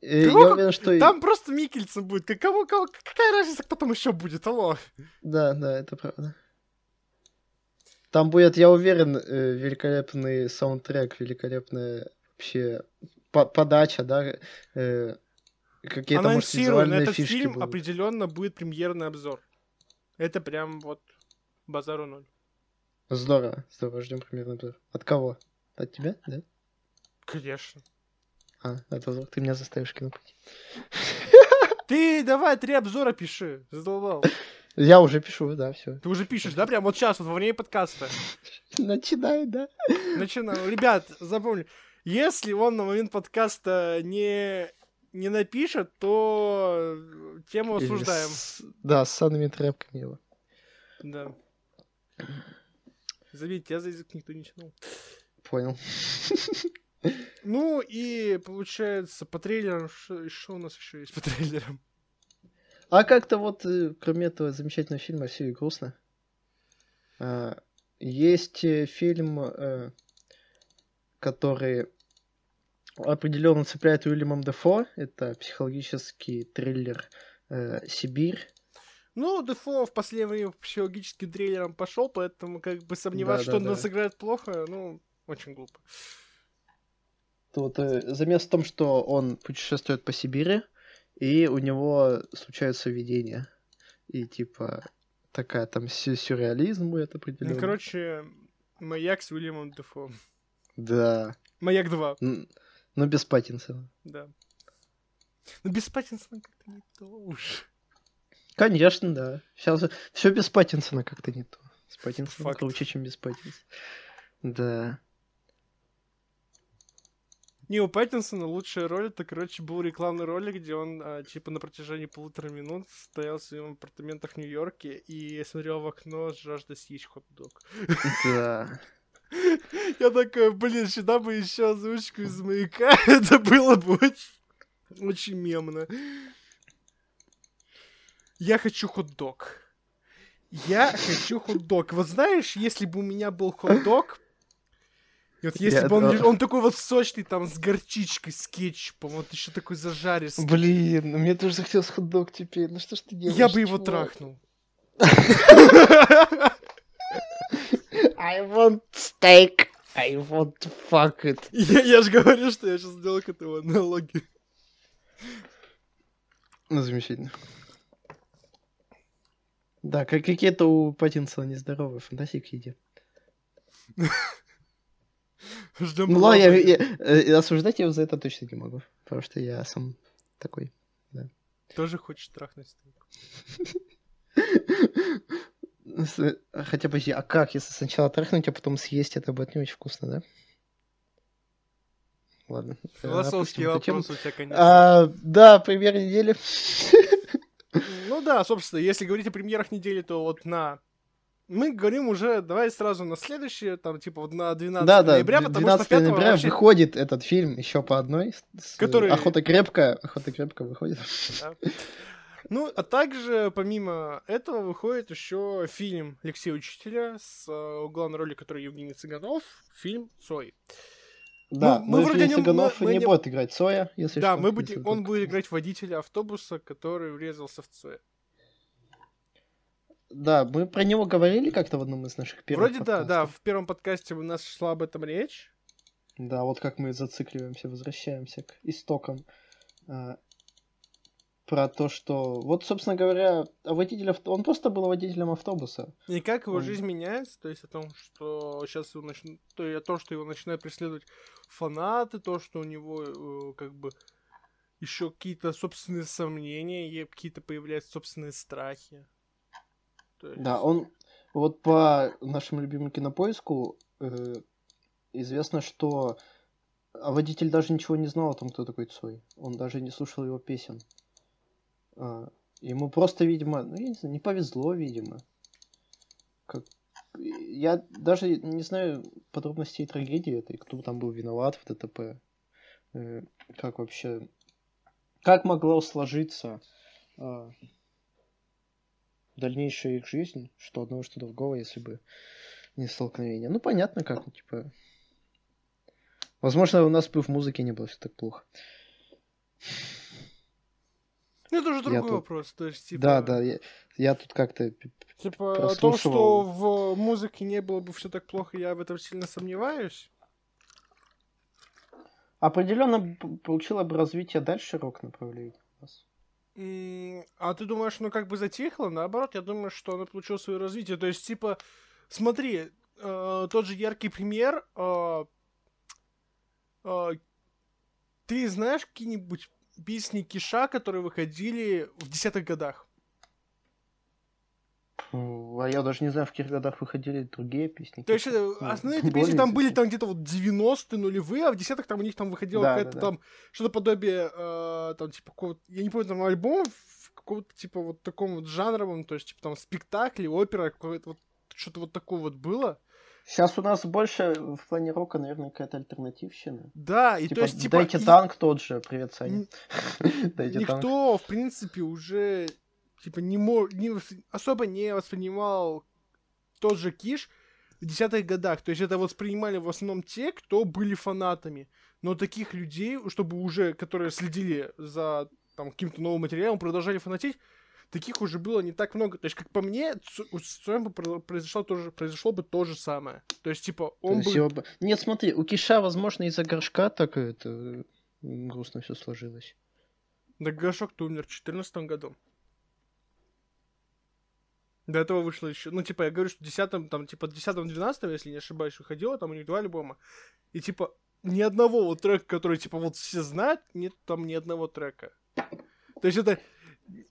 э, я уверен, что... Там просто Микельсон будет. Как- Кого, какая разница, кто там еще будет, алло? Да, да, это правда. Там будет, я уверен, э, великолепный саундтрек, великолепная вообще по- подача, да, э, какие-то, может, визуальные этот фишки фильм будут. определенно будет премьерный обзор. Это прям вот базару ноль. Здорово, здорово, ждем примерно обзор. От кого? От тебя, да? Конечно. А, это вдруг ты меня заставишь кино пойти. (laughs) Ты давай три обзора пиши. Задолбал. Я уже пишу, да, все. Ты уже пишешь, да, прям вот сейчас, вот во время подкаста. (laughs) Начинай, да. Начинаем. Ребят, запомни, если он на момент подкаста не, не напишет, то тему осуждаем. с- Да, с санными тряпками его. Да. Заметьте, я за язык никто не тянул. Понял. Ну и получается по трейлерам, что, у нас еще есть по трейлерам? А как-то вот, э, кроме этого замечательного фильма, все и грустно. А, Есть э, фильм, э, который определенно цепляет Уильямом Дефо. Это психологический триллер «Сибирь». Ну, Дефо в последнее время психологическим трейлерам пошел, поэтому как бы сомневаться, что он Да-да-да. нас сыграет плохо, ну, очень глупо. Тут э, замес в том, что он путешествует по Сибири, и у него случаются видения. И типа такая там сю- сюрреализм будет определенно. Ну, короче, Маяк с Уильямом Дефо. Да. Маяк 2, Н- Но без Паттинсона. да. Ну, без Паттинсона как-то не то уж. Конечно, да. Сейчас все без Паттинсона как-то не то. С Паттинсоном Факт. круче, чем без Паттинсона. Да. Не, у Паттинсона лучшая роль, это, короче, был рекламный ролик, где он, а, типа, на протяжении полутора минут стоял в своем апартаментах в Нью-Йорке и смотрел в окно с жаждой съесть хот-дог. Да. (laughs) Я такой, блин, сюда бы еще озвучку из маяка, (laughs) это было бы очень, очень мемно. Я хочу хот-дог. Я хочу хот-дог. Вот знаешь, если бы у меня был хот-дог, и вот если Я- бы он, да. он такой вот сочный, там, с горчичкой, с кетчупом, вот еще такой зажаристый, Блин, ну мне тоже захотелось хот-дог теперь. Ну что ж ты делаешь? я бы его чувак? трахнул. (laughs) I want steak. I want to fuck it. Я, я же говорю, что я сейчас сделал к этому аналогию. Ну, замечательно. Да, как какие-то у Паттинсона нездоровые фантазии идет. Ждем Ну ладно, я, я- э, осуждать его за это точно не могу. Потому что я сам такой. Тоже хочет трахнуть стейк. С- Хотя, подожди, а как, если сначала трахнуть, а потом съесть, это будет не очень вкусно, да? Ладно. э, Философский тему. вопрос у тебя, конечно. А, да, премьер недели. (laughs) Ну да, собственно, если говорить о премьерах недели, то вот на... Мы говорим уже, давай сразу на следующее, там, типа, вот на 12 Да, да, ноября, потому 12 что 5 ноября вообще... выходит этот фильм еще по одной. с- Который- Охота крепкая. Охота крепкая выходит. да. Ну, а также, помимо этого, выходит еще фильм Алексея Учителя с э, главной роли, который Евгений Цыганов, фильм «Цой». Да, мы но вроде Евгений не- Цыганов мы- мы не не- будет играть Цоя, если Да, что. мы будем, он будет играть водителя автобуса, который врезался в Цоя. Да, мы про него говорили как-то в одном из наших первых Вроде да, да, подкастов. в первом подкасте у нас шла об этом речь. Да, вот как мы зацикливаемся, возвращаемся к истокам. А, про то, что... Вот, собственно говоря, водитель авто- он просто был водителем автобуса. И как его Он- жизнь меняется, то есть о том, что сейчас его начнут, то и о том, что его начинают преследовать фанаты, то, что у него э, как бы еще какие-то собственные сомнения, какие-то появляются собственные страхи. То есть- Да, он... Вот по нашему любимому кинопоиску э, известно, что а водитель даже ничего не знал о том, кто такой Цой. Он даже не слушал его песен. А, ему просто, видимо, ну, я не знаю, не повезло, видимо. Как... Я даже не знаю подробностей трагедии этой, кто там был виноват в ДТП. Э, как вообще... Как могло сложиться а, дальнейшая их жизнь, что одного, что другого, если бы не столкновение. Ну, понятно, как, ну, типа... Возможно, у нас бы в музыке не было все так плохо. Ну, это уже другой тут- вопрос. То есть, типа, Да, да, я, я тут как-то... Типа о том, что прослушивал. в музыке не было бы все так плохо, я в этом сильно сомневаюсь. Определенно получило бы развитие дальше рок-направления у нас. А ты думаешь, ну как бы затихло? Наоборот, я думаю, что оно получило свое развитие. То есть, типа, смотри, э, тот же яркий пример. э, э, ты знаешь какие-нибудь песни Киша, которые выходили в десятых годах? А я даже не знаю, в каких годах выходили другие песни. То есть, э, ну, основные более песни там были там где-то вот 90-е, нулевые, а в десятых там у них там выходило Да, какое-то да, да. там что-то подобие, э, там, типа, какого-то, я не помню, там альбом какого-то, типа, вот таком вот жанровом, то есть, типа, там, спектакли, опера, какое-то вот, что-то вот такое вот было. Сейчас у нас больше в плане рока, наверное, какая-то альтернативщина. Да, и типа, то есть, типа, дайте и танк тот же, привет, Саня. (laughs) Танк. никто, в принципе, уже, типа, не, мо- не вос- особо не воспринимал тот же Киш в десятых годах. То есть это воспринимали в основном те, кто были фанатами. Но таких людей, чтобы уже, которые следили за там, каким-то новым материалом, продолжали фанатеть, таких уже было не так много. То есть, как по мне, у- с Цоем бы про- произошло, тоже, произошло бы то же самое. То есть, типа, он есть бы... бы- Нет, смотри, у Киша, возможно, из-за горшка так это грустно все сложилось. Да Гашок-то умер в 2014 году. До этого вышло еще... Ну, типа, я говорю, что в 10 там, типа, 10-12, если не ошибаюсь, выходило, там у них два альбома. И, типа, ни одного вот трека, который, типа, вот все знают, нет там ни одного трека. То есть это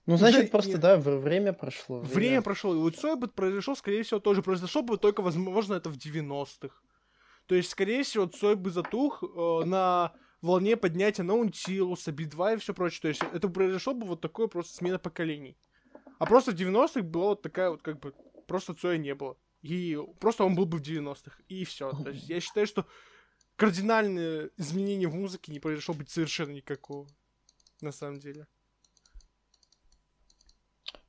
Ну, Уже значит, просто, не- да, время прошло. время прошло, и у Цоя бы произошел, скорее всего, тоже произошло бы только, возможно, это в 90-х. То есть, скорее всего, Цой бы затух э, на волне поднятия Наунтилуса, Би-2 и все прочее. То есть, это произошло бы вот такое просто смена поколений. А просто в 90-х была вот такая вот, как бы, просто Цоя не было. И просто он был бы в 90-х. И все. То есть, я считаю, что кардинальное изменение в музыке не произошло быть совершенно никакого. На самом деле.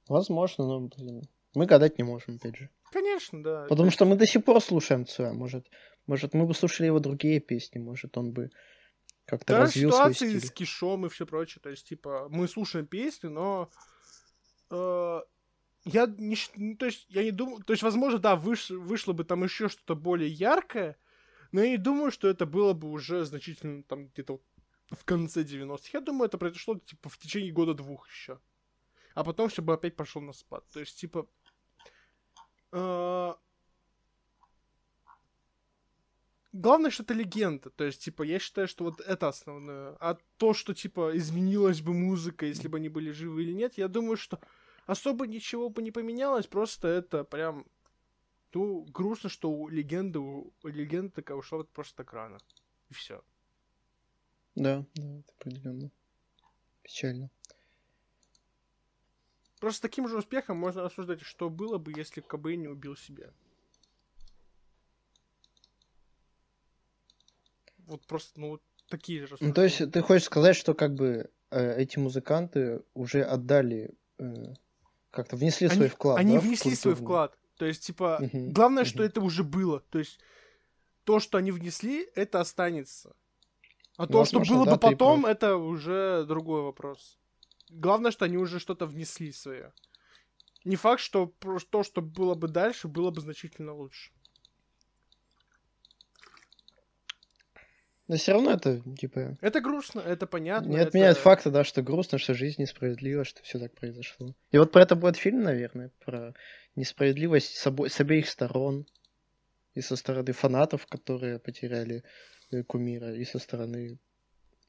Возможно, но, блин, мы гадать не можем, опять же. Конечно, да. Потому что мы до сих пор слушаем Цоя. Может, может, мы бы слушали его другие песни, может, он бы как-то Да, развил свой ситуации стиль. с Кишом и все прочее. То есть, типа, мы слушаем песни, но э, я не, ну, то есть, я не думаю, то есть, возможно, да, выш, вышло бы там еще что-то более яркое, но я не думаю, что это было бы уже значительно там где-то в конце 90-х. Я думаю, это произошло, типа, в течение года-двух еще. А потом все бы опять пошел на спад. То есть, типа, э, Главное, что это легенда. То есть, типа, я считаю, что вот это основное. А то, что, типа, изменилась бы музыка, если бы они были живы или нет, я думаю, что особо ничего бы не поменялось. Просто это прям... Ну, грустно, что у легенды, у легенды такая ушла вот просто так рано. И все. Да, да, это определенно. Печально. Просто с таким же успехом можно рассуждать, что было бы, если Кобейн не убил себя. Вот просто, ну, такие же Ну, то есть ты хочешь сказать, что как бы э, эти музыканты уже отдали, э, как-то внесли свой они, вклад, Они да, внесли свой вклад. То есть, типа, Мгм, главное, что мгм. это уже было. То есть, то, что они внесли, это останется. А Ну, то, что возможно, было да, бы потом, это уже другой вопрос. Главное, что они уже что-то внесли свое. Не факт, что то, что было бы дальше, было бы значительно лучше. Но все равно это, типа, Это грустно, это понятно. не это- отменяет факта, да, что грустно, что жизнь несправедлива, что все так произошло. И вот про это будет фильм, наверное, про несправедливость с, обо- с обеих сторон. И со стороны фанатов, которые потеряли э, кумира, и со стороны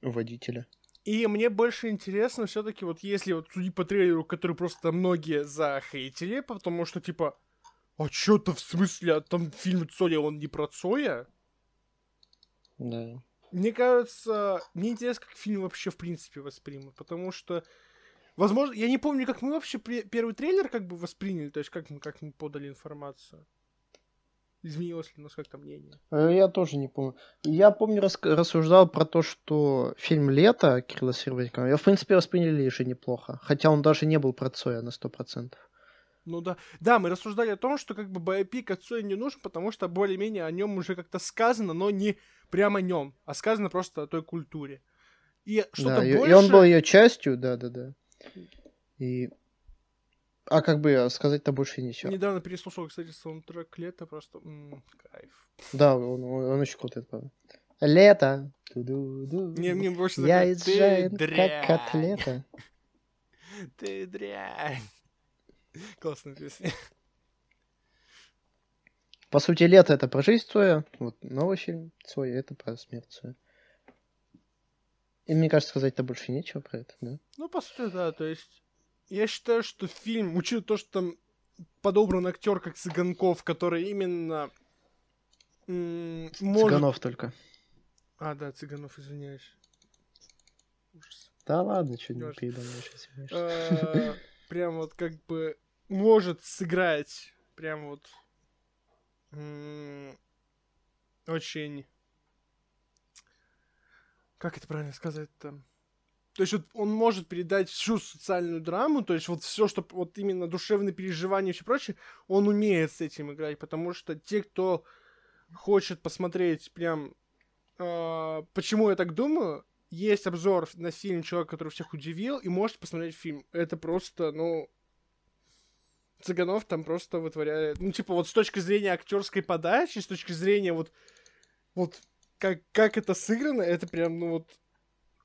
водителя. И мне больше интересно все-таки, вот если вот судить по трейлеру, который просто многие захейтили, потому что типа, а чё-то в смысле, а там фильм Цоя, он не про Цоя? Да. Мне кажется, мне интересно, как фильм вообще в принципе воспримут, потому что, возможно, я не помню, как мы вообще пре- первый трейлер как бы восприняли, то есть как мы, как мы подали информацию. Изменилось ли у нас как-то мнение? Э, Я тоже не помню. Я помню, рас- рассуждал про то, что фильм «Лето» Кирилла Сервейкова, я, в принципе, восприняли еще неплохо. Хотя он даже не был про Цоя на 100%. Ну да. Да, мы рассуждали о том, что как бы байопик от Цоя не нужен, потому что более-менее о нем уже как-то сказано, но не прямо о нем, а сказано просто о той культуре. И что-то Да, и, и больше... он был ее частью, да-да-да. И... А как бы а сказать-то больше нечего. Недавно переслушал, кстати, саундтрек лета, просто м, кайф. Да, он, он, он очень крутой, правда. Лето. Ту-ду-ду. Мне, мне больше Я «Ты как котлета. (laughs) Ты дрянь. Классная песня. По сути, лето это про жизнь Цоя. Вот новый фильм Цоя это про смерть Цоя. И мне кажется, сказать-то больше нечего про это, да? Ну, по сути, да, то есть... Я считаю, что фильм, учитывая то, что там подобран актер как Цыганков, который именно... м, может... Цыганов только. А, да, Цыганов, извиняюсь. Ужас. Да ладно, что не передумаешь. Э, Прям вот как бы может сыграть прям вот м, очень... Как это правильно сказать-то? То есть вот он может передать всю социальную драму, то есть вот все, что вот именно душевные переживания и все прочее, он умеет с этим играть, потому что те, кто хочет посмотреть прям, э, почему я так думаю, есть обзор на фильм «Человек, который всех удивил», и можете посмотреть фильм. Это просто, ну... Цыганов там просто вытворяет... Ну, типа, вот с точки зрения актерской подачи, с точки зрения вот... Вот как, как это сыграно, это прям, ну вот...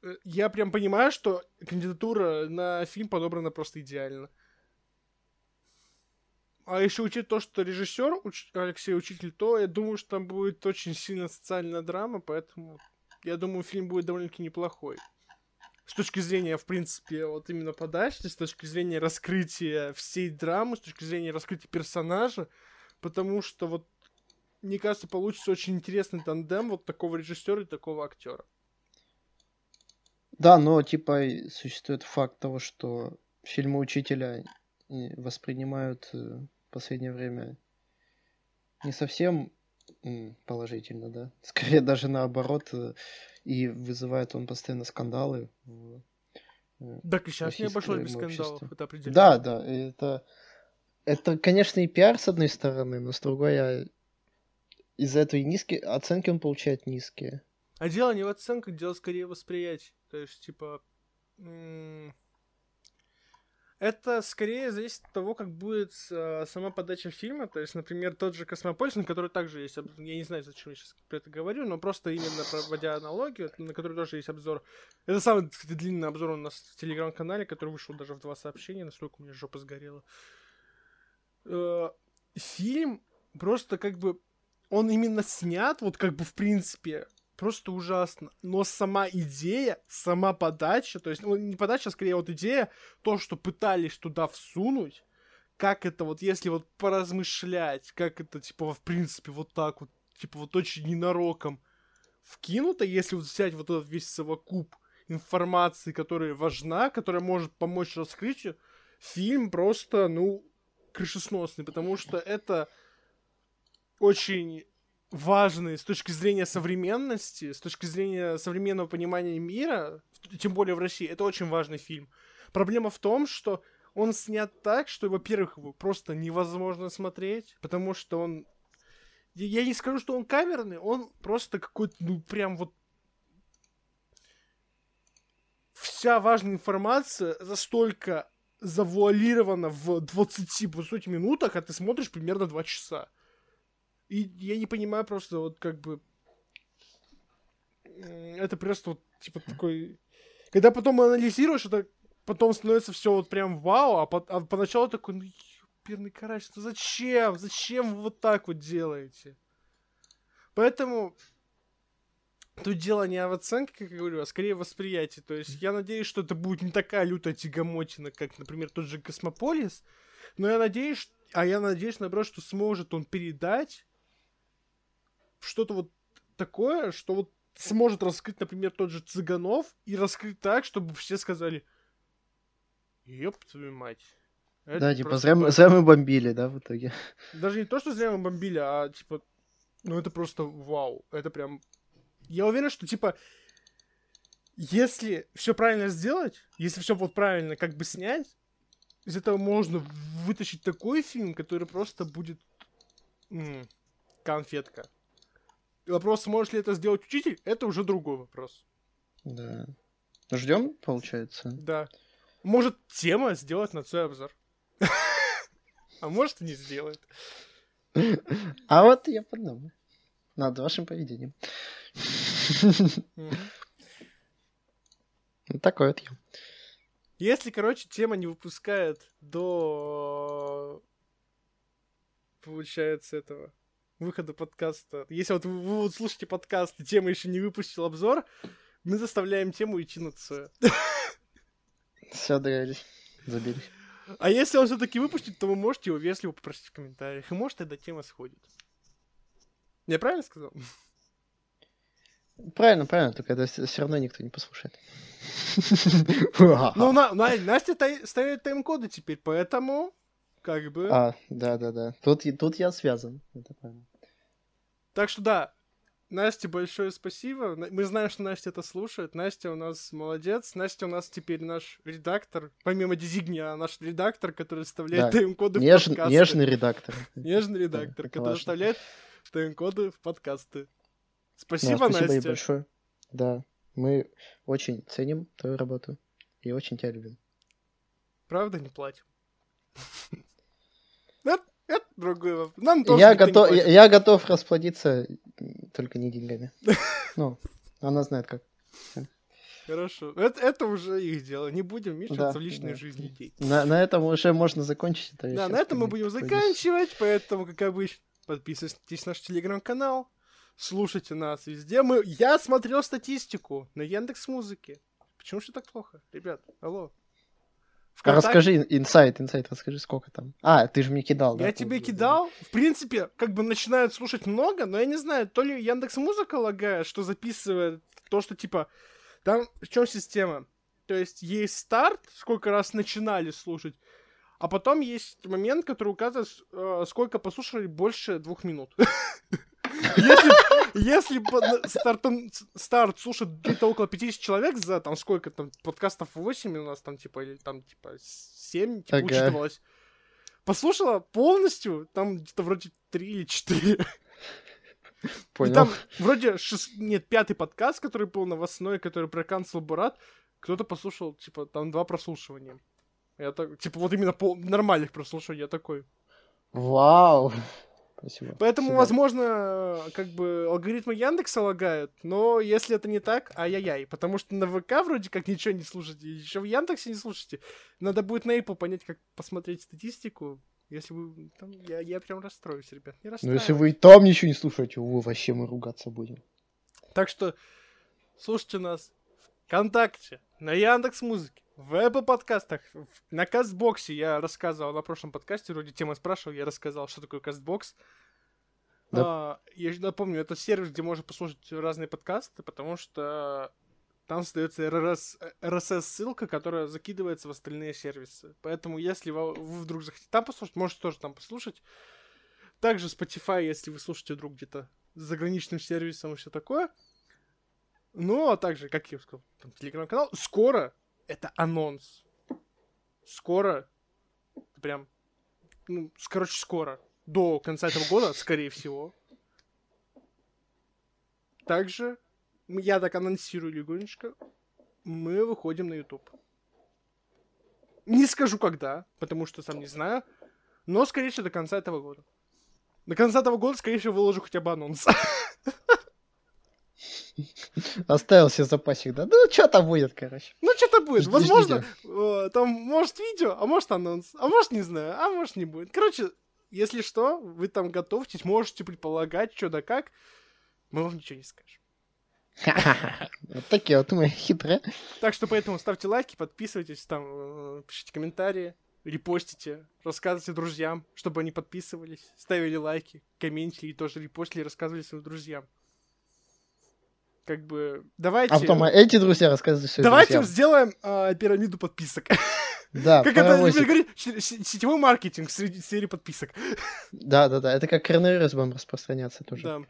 э, Я прям понимаю, что кандидатура на фильм подобрана просто идеально. А еще учить то, что режиссер уч- Алексей Учитель, то я думаю, что там будет очень сильно социальная драма, поэтому я думаю, фильм будет довольно-таки неплохой. С точки зрения, в принципе, вот именно подачи, с точки зрения раскрытия всей драмы, с точки зрения раскрытия персонажа, потому что вот, мне кажется, получится очень интересный тандем вот такого режиссера и такого актера. Да, но типа существует факт того, что фильмы учителя воспринимают э, в последнее время не совсем положительно, да. (laughs) Скорее даже наоборот, э, и вызывает он постоянно скандалы. в, э, Так и сейчас не обошлось без скандалов, это определенно. Да, да, это, это, конечно, и пиар с одной стороны, но с другой, а, из-за этого и низкие оценки он получает низкие. А дело не в оценках, дело скорее в восприятии. То есть, типа... Это скорее зависит от того, как будет э, сама подача фильма. То есть, например, тот же Космополис, на который также есть. Я не знаю, зачем я сейчас про это говорю, но просто именно проводя аналогию, на который тоже есть обзор. Это самый, кстати, длинный обзор у нас в телеграм-канале, который вышел даже в два сообщения, настолько у меня жопа сгорела. Э, Фильм просто как бы... Он именно снят, вот как бы в принципе, просто ужасно. Но сама идея, сама подача, то есть, ну, не подача, а скорее вот идея, то, что пытались туда всунуть, как это вот, если вот поразмышлять, как это, типа, в принципе, вот так вот, типа, вот очень ненароком вкинуто, если вот взять вот этот весь совокуп информации, которая важна, которая может помочь раскрытию, фильм просто, ну, крышесносный, потому что это очень важный с точки зрения современности, с точки зрения современного понимания мира, тем более в России, это очень важный фильм. Проблема в том, что он снят так, что, во-первых, его просто невозможно смотреть, потому что он Я не скажу, что он камерный, он просто какой-то, ну, прям вот вся важная информация за столько завуалирована в 20, по сути, минутах, а ты смотришь примерно 2 часа. И я не понимаю просто вот как бы... Это просто вот, типа, такой... Когда потом анализируешь, это потом становится все вот прям вау, а, по... а поначалу такой, ну, ёперный карач, ну зачем? Зачем вы вот так вот делаете? Поэтому Тут дело не в оценке, как я говорю, а скорее в восприятии. То есть я надеюсь, что это будет не такая лютая тягомотина, как, например, тот же Космополис. Но я надеюсь, а я надеюсь, наоборот, что сможет он передать что-то вот такое, что вот сможет раскрыть, например, тот же Цыганов и раскрыть так, чтобы все сказали Ёб твою мать. Это да, типа зря, мы, зря мы бомбили, да, в итоге. Даже не то, что зря мы бомбили, а типа, ну это просто вау. Это прям я уверен, что, типа, если все правильно сделать, если все вот правильно как бы снять, из этого можно вытащить такой фильм, который просто будет м- конфетка. Вопрос, сможет ли это сделать учитель, это уже другой вопрос. Да. Ждем, получается. Да. Может, тема сделать на свой обзор. А может, и не сделает. А вот я подумаю над вашим поведением. Такой вот я. Если, короче, тема не выпускает до, получается, этого выхода подкаста. Если вот вы, вы вот слушаете подкаст, и тема еще не выпустил обзор, мы заставляем тему идти на ЦО. Все, договорились. Забери. А если он все-таки выпустит, то вы можете его вежливо попросить в комментариях. И может, тогда тема сходит. Я правильно сказал? Правильно, правильно, только это все равно никто не послушает. Ну, на, на, Настя ставит тайм-коды теперь, поэтому как бы... А, да-да-да. Тут, тут я связан, это правильно. Так что да, Насте большое спасибо. Мы знаем, что Настя это слушает. Настя у нас молодец. Настя у нас теперь наш редактор. Помимо Дизигня, наш редактор, который вставляет да. тайм-коды Неж... в подкасты. Нежный редактор. Нежный редактор, да, который важно. вставляет тайм-коды в подкасты. Спасибо, да, спасибо Настя. большое. Да, мы очень ценим твою работу и очень тебя любим. Правда, не платим? (laughs) Другой вопрос. Нам тоже я, готов, я, я готов расплодиться только не деньгами. (laughs) Ну, она знает как. Хорошо. Это, это уже их дело. Не будем вмешиваться да, в личную да. жизнь детей. На, на этом уже можно закончить. Это да, на этом мы будем заканчивать. Поэтому, как обычно, подписывайтесь на наш телеграм-канал. Слушайте нас везде. Мы... Я смотрел статистику на Яндекс Музыке. Почему все так плохо? Ребят, алло. Вконтакте... Расскажи, инсайт, инсайт, расскажи, сколько там. А, ты же мне кидал, Я да? тебе кидал. В принципе, как бы начинают слушать много, но я не знаю, то ли Яндекс Музыка лагает, что записывает то, что типа... Там в чем система? То есть есть старт, сколько раз начинали слушать, а потом есть момент, который указывает, э, сколько послушали больше двух минут. (laughs) Если, если старт, старт слушает где-то около 50 человек за там сколько там подкастов 8 у нас там типа или там типа 7 типа, ага. учитывалось. Послушала полностью, там где-то вроде 3 или 4. Понял. И там вроде шест... нет, пятый подкаст, который был новостной, который про канцел Бурат, кто-то послушал, типа, там два прослушивания. Я так, типа, вот именно по нормальных прослушиваний, я такой. Вау. Спасибо. Поэтому, Спасибо. возможно, как бы алгоритмы Яндекса лагают, но если это не так, ай-яй-яй. Потому что на ВК вроде как ничего не слушаете, еще в Яндексе не слушаете. Надо будет на Apple понять, как посмотреть статистику. Если вы там, я, я прям расстроюсь, ребят. Не Ну если вы и там ничего не слушаете, вы вообще мы ругаться будем. Так что слушайте нас ВКонтакте, на Яндекс Музыке, в Apple подкастах, на Кастбоксе я рассказывал на прошлом подкасте, вроде тема спрашивал, я рассказал, что такое Кастбокс. Да. А, я напомню, это сервис, где можно послушать разные подкасты, потому что там создается RSS, RSS-ссылка, которая закидывается в остальные сервисы. Поэтому, если вы, вы вдруг захотите там послушать, можете тоже там послушать. Также Spotify, если вы слушаете вдруг где-то с заграничным сервисом и все такое. Ну, а также, как я сказал, там, телеграм-канал. Скоро, это анонс. Скоро, прям, ну, короче, скоро, до конца этого года, скорее всего, также, я так анонсирую легонечко, мы выходим на YouTube. Не скажу когда, потому что сам не знаю, но, скорее всего, до конца этого года. До конца этого года, скорее всего, выложу хотя бы анонс. Оставил себе запасик, да? Ну, что там будет, короче. Ну, что-то будет. Жди- Возможно, э, там, может, видео, а может, анонс, а может, не знаю, а может, не будет. Короче, если что, вы там готовьтесь, можете предполагать, что да как, мы вам ничего не скажем. (laughs) Вот такие вот мы хитрые. Так что поэтому ставьте лайки, подписывайтесь, там, э, пишите комментарии, репостите, рассказывайте друзьям, чтобы они подписывались, ставили лайки, комментили и тоже репостили, рассказывали своим друзьям. Как бы, давайте... А потом эти друзья рассказывают своим Давайте друзьям. сделаем а, пирамиду подписок. (laughs) Да, Как это се- сетевой маркетинг среди сфере подписок. Да, да, да. Это как коронавирус будем распространяться тоже. Да.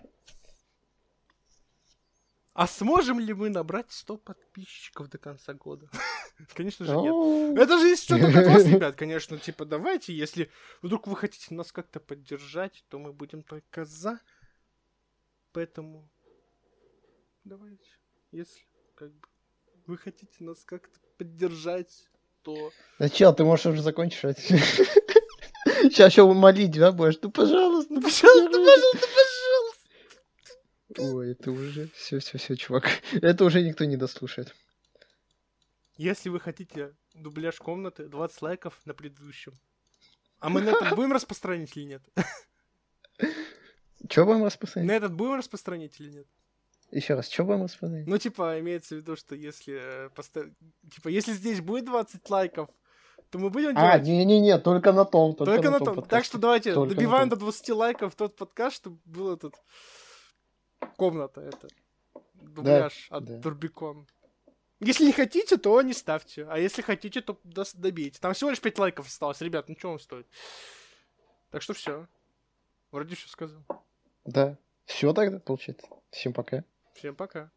А сможем ли мы набрать 100 подписчиков до конца года? (laughs) Конечно же нет. Это же есть что-то от вас, (laughs) ребят, конечно. Типа, давайте, если вдруг вы хотите нас как-то поддержать, то мы будем только за. Поэтому давайте, если как бы вы хотите нас как-то поддержать, то Да чел, ты можешь уже закончить. Сейчас (laughs) еще молить, да, будешь? Ну, пожалуйста, Ну, пожалуйста, пожалуйста, пожалуйста. Ой, это уже... Все, все, все, чувак. Это уже никто не дослушает. Если вы хотите дубляж комнаты, 20 лайков на предыдущем. А мы на этом (laughs) будем распространять или нет? Че будем На распространять? этот будем распространять или нет? Еще раз, что будем распространять? Ну, типа, имеется в виду, что если э, поставить... Типа, если здесь будет 20 лайков, то мы будем А, делать... не-не-не, только на том. Только, Только на том. Так подкасте. что давайте Только на добиваем том. до 20 лайков тот подкаст, чтобы был этот... Комната это. Дубляж от да. Турбикон. Если не хотите, то не ставьте. А если хотите, то добейте. Там всего лишь 5 лайков осталось, ребят, ну что вам стоит? Так что все. Вроде все сказал. Да. Все тогда, получается. Всем пока. Всем пока.